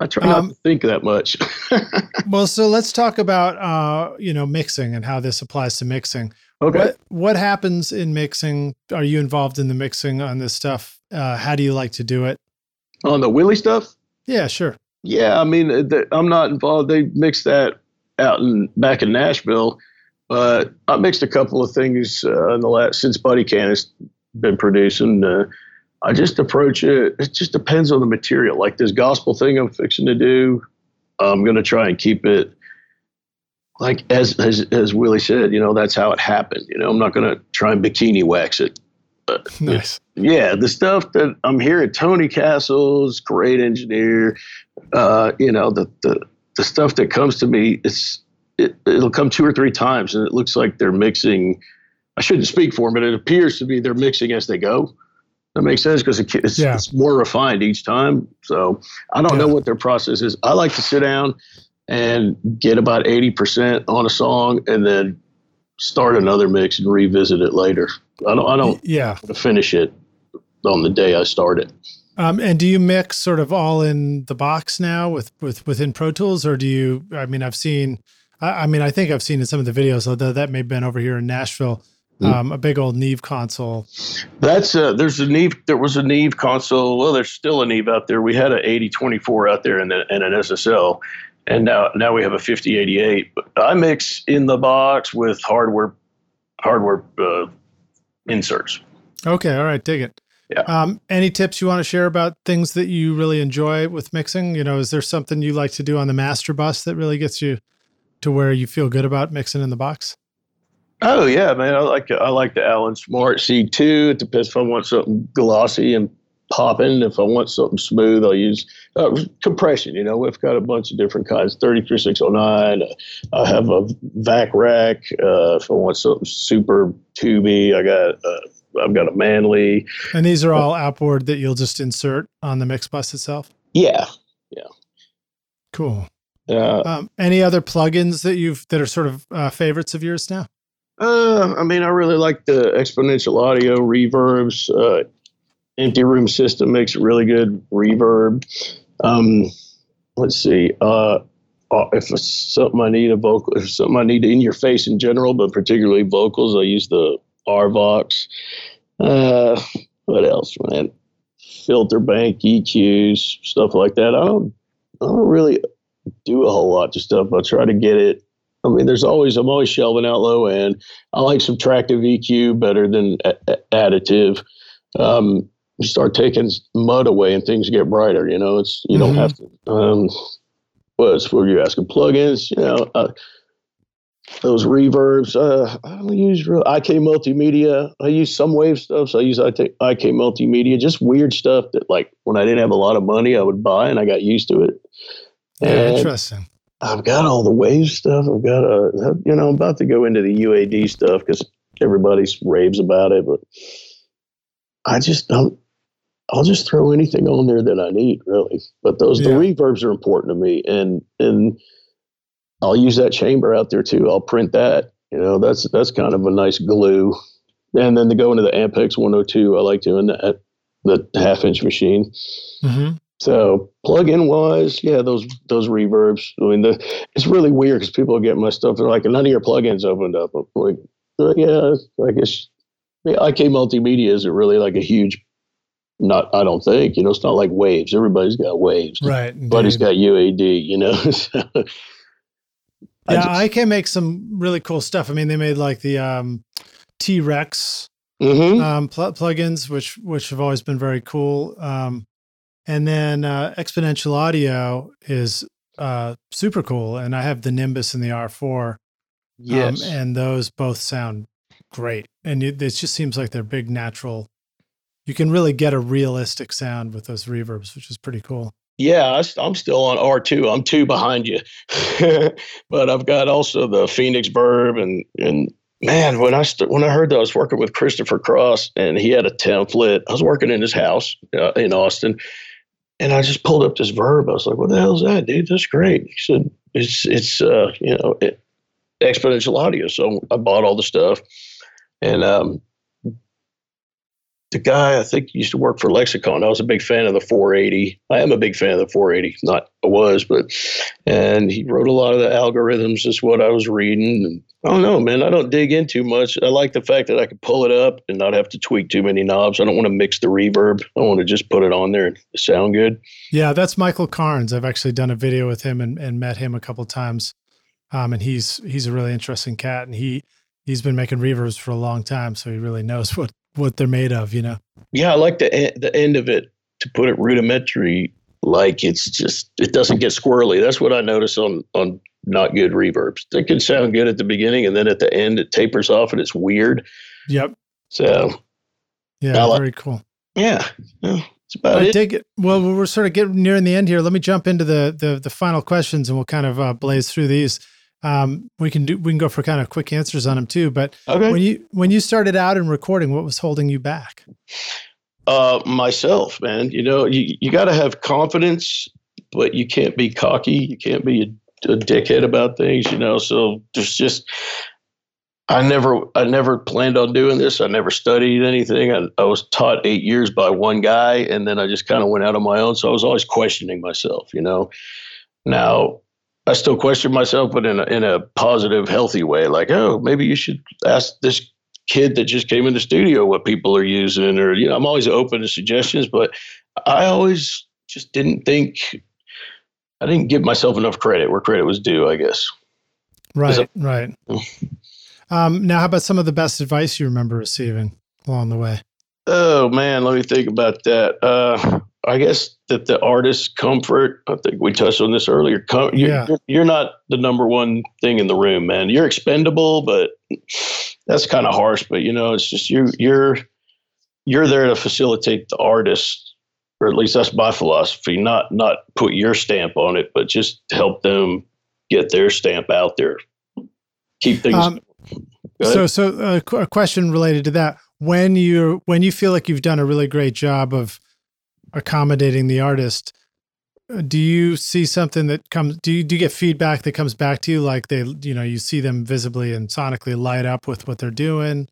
[SPEAKER 2] I try not um, to think that much.
[SPEAKER 1] well, so let's talk about uh, you know, mixing and how this applies to mixing.
[SPEAKER 2] Okay.
[SPEAKER 1] What, what happens in mixing? Are you involved in the mixing on this stuff? Uh, how do you like to do it?
[SPEAKER 2] On the Willie stuff?
[SPEAKER 1] Yeah, sure.
[SPEAKER 2] Yeah, I mean, I'm not involved. They mix that out in back in Nashville. But I mixed a couple of things uh, in the last since Buddy Cannon has been producing. Uh, I just approach it. It just depends on the material. Like this gospel thing I'm fixing to do, I'm going to try and keep it like as, as as Willie said. You know, that's how it happened. You know, I'm not going to try and bikini wax it.
[SPEAKER 1] But nice.
[SPEAKER 2] yeah, the stuff that I'm hearing, Tony Castle's great engineer. Uh, you know, the the the stuff that comes to me, it's it, it'll come two or three times, and it looks like they're mixing. I shouldn't speak for them, but it appears to be they're mixing as they go. That makes sense because it's, yeah. it's, more refined each time. So I don't yeah. know what their process is. I like to sit down and get about 80% on a song and then start another mix and revisit it later. I don't, I don't
[SPEAKER 1] yeah.
[SPEAKER 2] finish it on the day I start it.
[SPEAKER 1] Um, and do you mix sort of all in the box now with, with within Pro Tools, or do you? I mean, I've seen. I, I mean, I think I've seen in some of the videos, although that may have been over here in Nashville. Mm. Um, a big old Neve console.
[SPEAKER 2] That's uh, there's a Neve. There was a Neve console. Well, there's still a Neve out there. We had an 8024 out there and, the, and an SSL, and now now we have a 5088. But I mix in the box with hardware hardware uh, inserts.
[SPEAKER 1] Okay, all right, dig it.
[SPEAKER 2] Yeah.
[SPEAKER 1] Um, any tips you want to share about things that you really enjoy with mixing? You know, is there something you like to do on the master bus that really gets you to where you feel good about mixing in the box?
[SPEAKER 2] Oh yeah, man. I like I like the Allen Smart C2. It depends if I want something glossy and popping. If I want something smooth, I'll use uh, compression. You know, we've got a bunch of different kinds. 33609. I have a vac rack. Uh, if I want something super tubey, I got uh, I've got a Manley.
[SPEAKER 1] And these are all outboard that you'll just insert on the mix bus itself.
[SPEAKER 2] Yeah, yeah.
[SPEAKER 1] Cool. Uh, um, any other plugins that you've that are sort of uh, favorites of yours now?
[SPEAKER 2] Uh, I mean, I really like the exponential audio reverbs. Uh, empty room system makes really good reverb. Um, let's see. Uh, uh if it's something I need a vocal, if something I need in your face in general, but particularly vocals, I use the RVox. Uh, what else, man? Filter bank, EQs, stuff like that. I don't, I don't really do a whole lot of stuff. I try to get it. I mean, there's always, I'm always shelving out low end. I like subtractive EQ better than a- additive. Um, you start taking mud away and things get brighter. You know, it's you mm-hmm. don't have to. Um, what's what you asking? Plugins. You know, uh, those reverbs. Uh, I don't use real IK multimedia. I use some wave stuff. So I use IK, IK multimedia, just weird stuff that like when I didn't have a lot of money, I would buy and I got used to it.
[SPEAKER 1] Yeah, interesting.
[SPEAKER 2] I've got all the wave stuff. I've got a, you know, I'm about to go into the UAD stuff because everybody's raves about it, but I just don't. I'll just throw anything on there that I need, really. But those yeah. the reverbs are important to me, and and I'll use that chamber out there too. I'll print that. You know, that's that's kind of a nice glue. And then to go into the Ampex 102, I like doing that the half inch machine. Mm-hmm. So plug-in wise, yeah, those those reverbs. I mean, the it's really weird because people get my stuff. They're like, none of your plugins opened up. I'm like, uh, yeah, I guess yeah, IK Multimedia isn't really like a huge. Not, I don't think you know. It's not like Waves. Everybody's got Waves.
[SPEAKER 1] Right.
[SPEAKER 2] Buddy's got UAD. You know. so,
[SPEAKER 1] yeah, I, just, I, can make some really cool stuff. I mean, they made like the um, T-RackS
[SPEAKER 2] Mm-hmm.
[SPEAKER 1] um, pl- plugins, which which have always been very cool. Um, and then uh, Exponential Audio is uh, super cool, and I have the Nimbus and the R4.
[SPEAKER 2] yes.
[SPEAKER 1] Um, and those both sound great. And it, it just seems like they're big natural. You can really get a realistic sound with those reverbs, which is pretty cool.
[SPEAKER 2] Yeah, I, am still on R2. I'm two behind you, but I've got also the Phoenix Verb and and man, when I st- when I heard that I was working with Christopher Cross and he had a template, I was working in his house uh, in Austin, and I just pulled up this Verb. I was like, "What the hell is that, dude? That's great." He said, "It's it's uh, you know it, exponential audio." So I bought all the stuff, and um, the guy I think used to work for Lexicon. I was a big fan of the 480. I am a big fan of the 480. Not I was, but and he wrote a lot of the algorithms. Is what I was reading. And I don't know, man. I don't dig in too much. I like the fact that I can pull it up and not have to tweak too many knobs. I don't want to mix the reverb. I want to just put it on there and sound good.
[SPEAKER 1] Yeah, that's Michael Carnes. I've actually done a video with him and, and met him a couple times. Um, and he's he's a really interesting cat, and he he's been making reverbs for a long time, so he really knows what what they're made of, you know.
[SPEAKER 2] Yeah, I like the the end of it to put it rudimentary. Like it's just it doesn't get squirrely. That's what I notice on on not good reverbs. They can sound good at the beginning, and then at the end it tapers off and it's weird.
[SPEAKER 1] Yep.
[SPEAKER 2] So
[SPEAKER 1] Yeah,
[SPEAKER 2] like-
[SPEAKER 1] very cool.
[SPEAKER 2] yeah, yeah
[SPEAKER 1] I
[SPEAKER 2] it.
[SPEAKER 1] dig it. Well, we're sort of getting nearing the end here. Let me jump into the the, the final questions, and we'll kind of uh, blaze through these. Um, we can do we can go for kind of quick answers on them too. But
[SPEAKER 2] Okay.
[SPEAKER 1] when you when you started out in recording, what was holding you back?
[SPEAKER 2] Uh, myself, man. You know, you you got to have confidence, but you can't be cocky. You can't be a, a dickhead about things. You know, so there's just. I never, I never planned on doing this. I never studied anything. I, I was taught eight years by one guy, and then I just kind of went out on my own. So I was always questioning myself. You know, now I still question myself, but in a, in a positive, healthy way. Like, oh, maybe you should ask this kid that just came in the studio what people are using, or you know, I'm always open to suggestions, but I always just didn't think I didn't give myself enough credit where credit was due. I guess.
[SPEAKER 1] Right,
[SPEAKER 2] it-
[SPEAKER 1] right. Um, now, how about some of the best advice you remember receiving along the way?
[SPEAKER 2] Oh man, let me think about that. Uh, I guess that the artist's comfort. I think we touched on this earlier. Com- you're,
[SPEAKER 1] Yeah.
[SPEAKER 2] you're, not the number one thing in the room, man. You're expendable, but that's kind of harsh. But you know, it's just you. You're you're there to facilitate the artist, or at least that's my philosophy. Not not put your stamp on it, but just help them get their stamp out there. Keep things.
[SPEAKER 1] Um, So, so uh, qu- a question related to that: when you when you feel like you've done a really great job of accommodating the artist, uh, do you see something that comes? Do you do you get feedback that comes back to you, like they, you know, you see them visibly and sonically light up with what they're doing?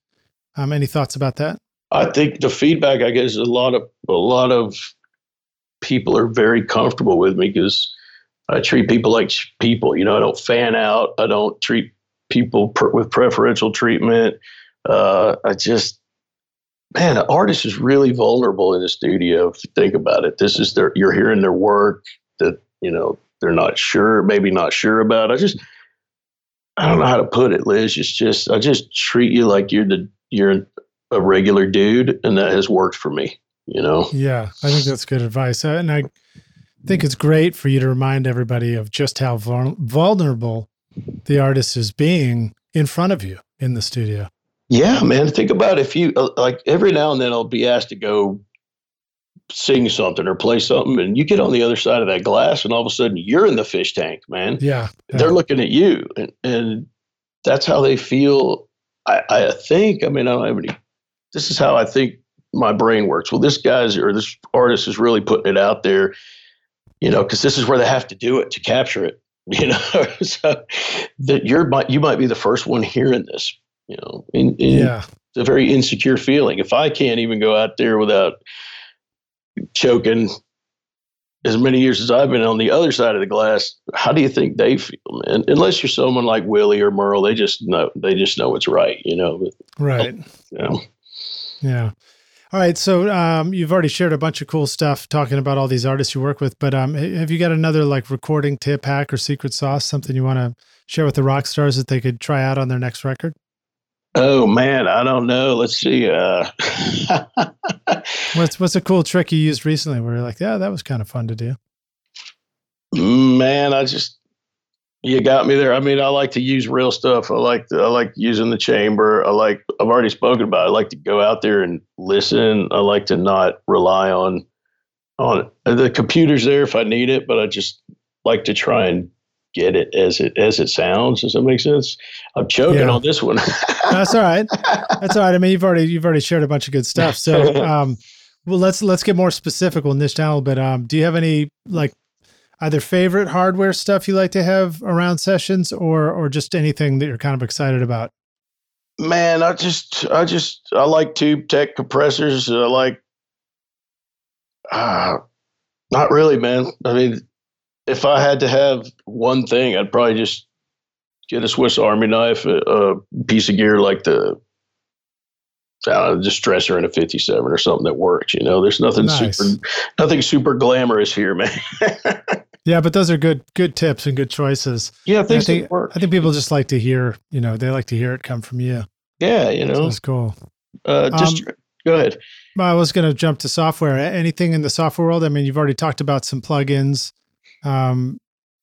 [SPEAKER 1] Um, any thoughts about that?
[SPEAKER 2] I think the feedback I is a lot of a lot of people are very comfortable with me because I treat people like people. You know, I don't fan out. I don't treat people with preferential treatment. Uh, I just, man, an artist is really vulnerable in the studio. If you think about it, this is their you're hearing their work that you know they're not sure, maybe not sure about. I just, I don't know how to put it, Liz. It's just I just treat you like you're the you're a regular dude, and that has worked for me. You know,
[SPEAKER 1] Yeah, I think that's good advice, Uh, and I think it's great for you to remind everybody of just how vulnerable the artist is being in front of you in the studio.
[SPEAKER 2] Yeah, man. Think about if you uh, like every now and then I'll be asked to go sing something or play something, and you get on the other side of that glass, and all of a sudden you're in the fish tank, man.
[SPEAKER 1] Yeah,
[SPEAKER 2] They're looking at you, and, and that's how they feel. I, I think. I mean, I don't have any. This is how I think my brain works. Well, this guy's or this artist is really putting it out there, you know, because this is where they have to do it to capture it. You know, so that you're might you might be the first one hearing this. You know, and, and
[SPEAKER 1] yeah,
[SPEAKER 2] it's a very insecure feeling. If I can't even go out there without choking as many years as I've been on the other side of the glass, how do you think they feel, man? Unless you're someone like Willie or Merle, they just know they just know it's right, you know.
[SPEAKER 1] Right.
[SPEAKER 2] you know.
[SPEAKER 1] Yeah. All right. So um, you've already shared a bunch of cool stuff talking about all these artists you work with, but um, have you got another like recording tip, hack, or secret sauce? Something you want to share with the rock stars that they could try out on their next record?
[SPEAKER 2] Oh man, I don't know. Let's see. Uh,
[SPEAKER 1] what's what's a cool trick you used recently where you're like, yeah, that was kind of fun to do?
[SPEAKER 2] Man, I just you got me there. I mean, I like to use real stuff. I like to, I like using the chamber. I like I've already spoken about. It. I like to go out there and listen. I like to not rely on on the computer's there if I need it, but I just like to try and get it as it as it sounds. Does that make sense? I'm choking yeah. on this one.
[SPEAKER 1] That's all right. That's all right. I mean, you've already you've already shared a bunch of good stuff. So, um, well, let's let's get more specific. We'll niche down a little bit. Um, do you have any like either favorite hardware stuff you like to have around sessions, or or just anything that you're kind of excited about?
[SPEAKER 2] Man, I just I just I like tube tech compressors. I like. Uh, not really, man. I mean, if I had to have one thing, I'd probably just get a Swiss Army knife, a, a piece of gear like the uh, distressor in a 57 or something that works. You know, there's nothing nice. super, nothing super glamorous here, man.
[SPEAKER 1] yeah, but those are good, good tips and good choices.
[SPEAKER 2] Yeah,
[SPEAKER 1] I think work. I think people just like to hear, you know, they like to hear it come from you.
[SPEAKER 2] Yeah, you know,
[SPEAKER 1] that's cool.
[SPEAKER 2] Uh, just um, go ahead.
[SPEAKER 1] I was going to jump to software. Anything in the software world? I mean, you've already talked about some plugins um,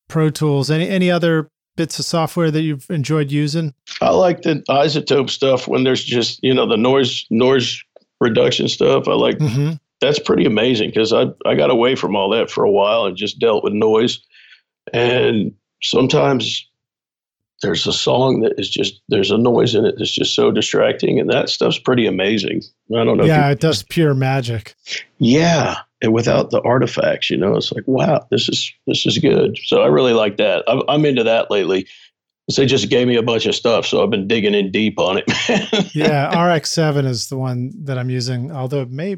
[SPEAKER 1] Pro Tools. Any any other bits of software that you've enjoyed using?
[SPEAKER 2] I like the iZotope stuff when there's just you know the noise noise reduction stuff. I like mm-hmm. that's pretty amazing because I I got away from all that for a while and just dealt with noise. And sometimes there's a song that is just there's a noise in it that's just so distracting, and that stuff's pretty amazing. I don't know.
[SPEAKER 1] Yeah, it does pure magic.
[SPEAKER 2] Yeah, and without the artifacts, you know, it's like, wow, this is this is good. So I really like that. I'm, I'm into that lately. They just gave me a bunch of stuff, so I've been digging in deep on it.
[SPEAKER 1] yeah, RX7 is the one that I'm using. Although it may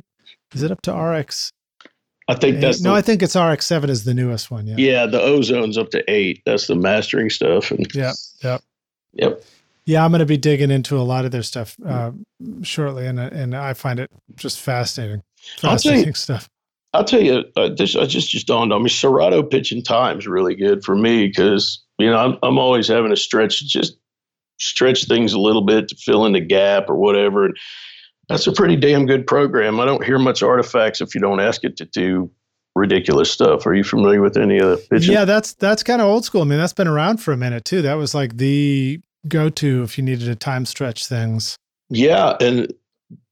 [SPEAKER 1] is it up to RX?
[SPEAKER 2] I think that's
[SPEAKER 1] no. The, I think it's RX7 is the newest one. Yeah.
[SPEAKER 2] Yeah, the Ozone's up to eight. That's the mastering stuff. And
[SPEAKER 1] yeah, yep,
[SPEAKER 2] yep.
[SPEAKER 1] Yeah, I'm going to be digging into a lot of their stuff uh, shortly, and and I find it just fascinating, fascinating stuff.
[SPEAKER 2] I'll tell you, uh, this I just just dawned on me. Serato Pitch 'n Time is really good for me because you know I'm I'm always having to stretch just stretch things a little bit to fill in the gap or whatever. And that's a pretty damn good program. I don't hear much artifacts if you don't ask it to do ridiculous stuff. Are you familiar with any of the pitching?
[SPEAKER 1] Yeah, that's that's kind of old school. I mean, that's been around for a minute too. That was like the go to if you needed to time stretch things.
[SPEAKER 2] Yeah, and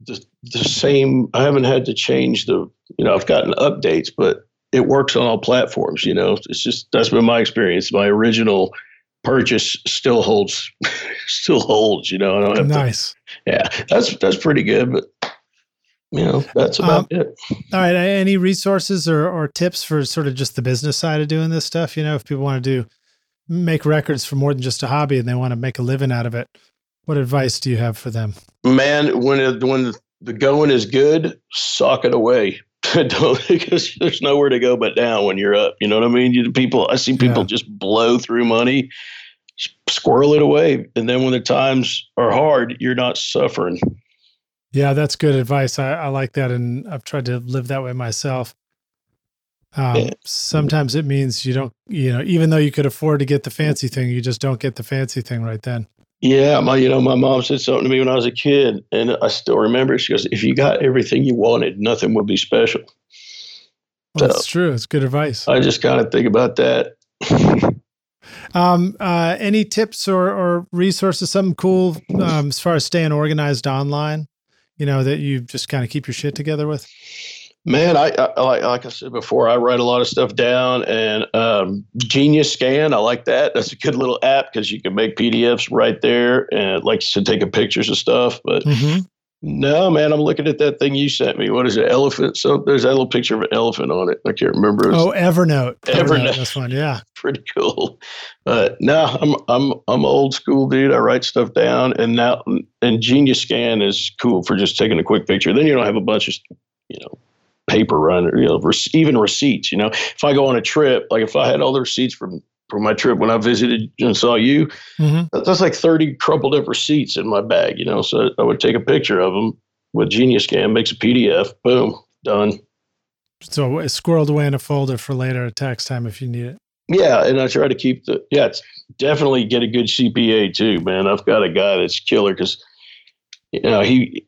[SPEAKER 2] the, the same. I haven't had to change the. You know, I've gotten updates, but it works on all platforms. You know, it's just that's been my experience. My original purchase still holds, still holds. You know, I don't have
[SPEAKER 1] nice.
[SPEAKER 2] To, yeah, that's that's pretty good, but you know, that's about um, it.
[SPEAKER 1] All right. Any resources or, or tips for sort of just the business side of doing this stuff? You know, if people want to do make records for more than just a hobby and they want to make a living out of it, what advice do you have for them?
[SPEAKER 2] Man, when it, when the going is good, sock it away. Don't because there's nowhere to go but down when you're up. You know what I mean? You, people, I see people yeah. just blow through money, squirrel it away, and then when the times are hard, you're not suffering.
[SPEAKER 1] Yeah, that's good advice. I, I like that, and I've tried to live that way myself. Um. Sometimes it means you don't, you know, even though you could afford to get the fancy thing, you just don't get the fancy thing right then.
[SPEAKER 2] Yeah, my you know my mom said something to me when I was a kid, and I still remember. She goes, "If you got everything you wanted, nothing would be special."
[SPEAKER 1] Well, so, that's true. It's good advice.
[SPEAKER 2] I just kind of think about that.
[SPEAKER 1] um, uh, any tips or, or resources? Something cool um, as far as staying organized online? You know that you just kind of keep your shit together with.
[SPEAKER 2] Man, I, I, like like I said before, I write a lot of stuff down, and um, Genius Scan, I like that. That's a good little app because you can make PDFs right there, and like to take pictures of stuff. But mm-hmm. no, man, I'm looking at that thing you sent me. What is it? Elephant? So there's that little picture of an elephant on it. I can't remember.
[SPEAKER 1] Oh, Evernote. Evernote. Evernote. That's one. Yeah.
[SPEAKER 2] Pretty cool. But no, I'm I'm I'm old school dude. I write stuff down, and now and Genius Scan is cool for just taking a quick picture. Then you don't have a bunch of you know paper run or you know even receipts you know? If i go on a trip like if i had all the receipts from from my trip when i visited and saw you mm-hmm. that's like 30 crumpled up receipts in my bag you know? So i would take a picture of them with genius scan makes a pdf boom done.
[SPEAKER 1] So it's squirreled away in a folder for later tax time if you need it.
[SPEAKER 2] Yeah and i try to keep the yeah it's definitely get a good cpa too man. I've got a guy that's killer because you know, he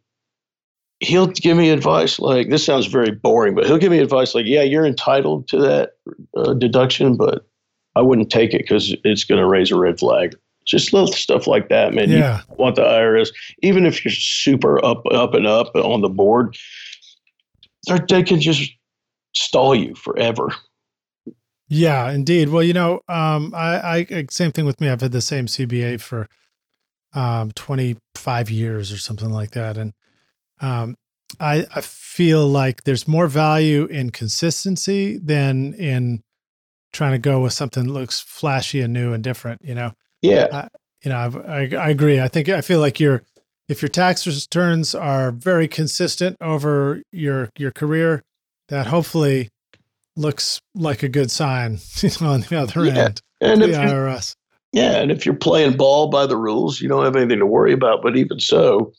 [SPEAKER 2] he'll give me advice like this sounds very boring, but he'll give me advice like, yeah, you're entitled to that uh, deduction, but I wouldn't take it because it's going to raise a red flag. Just little stuff like that, man.
[SPEAKER 1] Yeah.
[SPEAKER 2] You want the IRS, even if you're super up, up and up on the board, they can just stall you forever.
[SPEAKER 1] Yeah, indeed. Well, you know, um, I, I same thing with me. I've had the same CPA for um, 25 years or something like that, and um, I, I feel like there's more value in consistency than in trying to go with something that looks flashy and new and different. You know.
[SPEAKER 2] Yeah.
[SPEAKER 1] I, you know, I, I agree. I think I feel like your if your tax returns are very consistent over your your career, that hopefully looks like a good sign on the other yeah. end. And the IRS.
[SPEAKER 2] Yeah, and if you're playing ball by the rules, you don't have anything to worry about. But even so,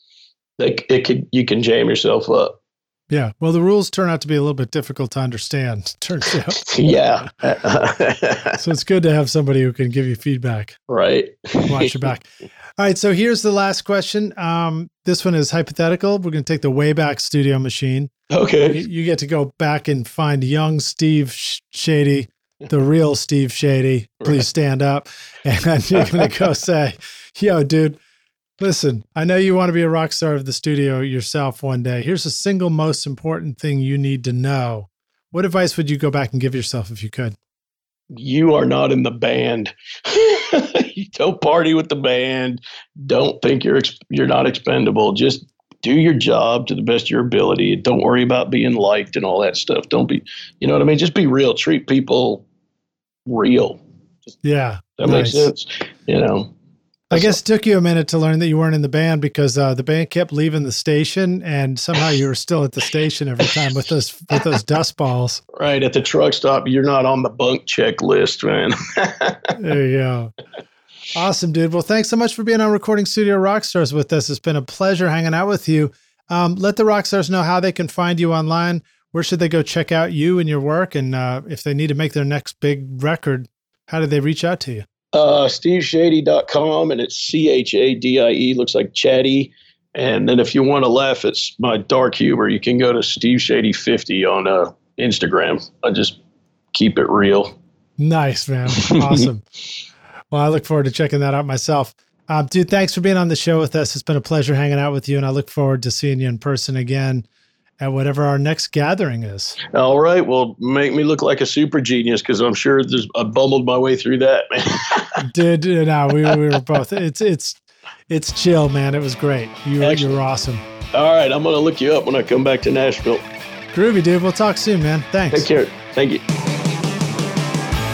[SPEAKER 2] it, it could you can jam yourself up.
[SPEAKER 1] Yeah. Well, the rules turn out to be a little bit difficult to understand, turns out.
[SPEAKER 2] yeah.
[SPEAKER 1] so it's good to have somebody who can give you feedback.
[SPEAKER 2] Right.
[SPEAKER 1] Watch your back. All right. So here's the last question. Um, this one is hypothetical. We're going to take the Wayback Studio machine.
[SPEAKER 2] Okay.
[SPEAKER 1] You, you get to go back and find young Steve Chadie, the real Steve Chadie. Please right. stand up. And you're going to go say, yo, dude, Listen, I know you want to be a rock star of the studio yourself one day. Here's the single most important thing you need to know. What advice would you go back and give yourself if you could?
[SPEAKER 2] You are not in the band. don't party with the band. Don't think you're you're not expendable. Just do your job to the best of your ability. Don't worry about being liked and all that stuff. Don't be, you know what I mean? Just be real. Treat people real.
[SPEAKER 1] Just, yeah.
[SPEAKER 2] That nice. makes sense. You know.
[SPEAKER 1] I guess it took you a minute to learn that you weren't in the band because uh, the band kept leaving the station, and somehow you were still at the station every time with those with those dust balls.
[SPEAKER 2] Right at the truck stop, you're not on the bunk checklist, man.
[SPEAKER 1] there you go. Awesome, dude. Well, thanks so much for being on Recording Studio Rockstars with us. It's been a pleasure hanging out with you. Um, let the rockstars know how they can find you online. Where should they go check out you and your work? And uh, if they need to make their next big record, how do they reach out to you?
[SPEAKER 2] Uh, stevechadie.com, and it's C H A D I E, looks like chatty. And then if you want to laugh, it's my dark humor. You can go to Steve Chadie 50 on uh, Instagram. I just keep it real.
[SPEAKER 1] Nice, man. Awesome. well, I look forward to checking that out myself. Um, dude, thanks for being on the show with us. It's been a pleasure hanging out with you, and I look forward to seeing you in person again at whatever our next gathering is.
[SPEAKER 2] All right. Well, make me look like a super genius because I'm sure there's I bumbled my way through that,
[SPEAKER 1] man. Did no, we, we were both. It's it's it's chill, man. It was great. You were, you were awesome.
[SPEAKER 2] All right, I'm gonna look you up when I come back to Nashville.
[SPEAKER 1] Groovy, dude. We'll talk soon, man. Thanks.
[SPEAKER 2] Take care. Thank you.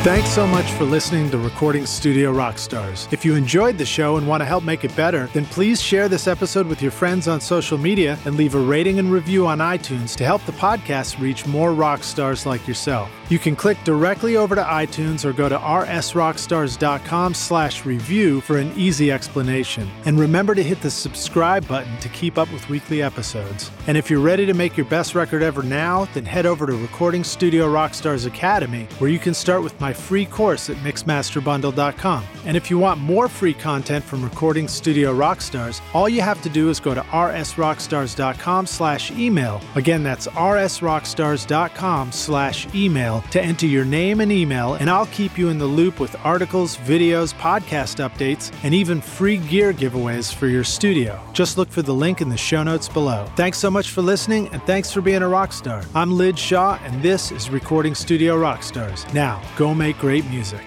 [SPEAKER 1] Thanks so much for listening to Recording Studio Rockstars. If you enjoyed the show and want to help make it better, then please share this episode with your friends on social media and leave a rating and review on iTunes to help the podcast reach more rock stars like yourself. You can click directly over to iTunes or go to rsrockstars.com slash review for an easy explanation. And remember to hit the subscribe button to keep up with weekly episodes. And if you're ready to make your best record ever now, then head over to Recording Studio Rockstars Academy, where you can start with my free course at mixmasterbundle.com. And if you want more free content from Recording Studio Rockstars, all you have to do is go to rsrockstars.com slash email. Again, that's rsrockstars.com slash email to enter your name and email, and I'll keep you in the loop with articles, videos, podcast updates, and even free gear giveaways for your studio. Just look for the link in the show notes below. Thanks so much for listening, and thanks for being a rock star. I'm Lij Shaw, and this is Recording Studio Rockstars. Now, go make great music.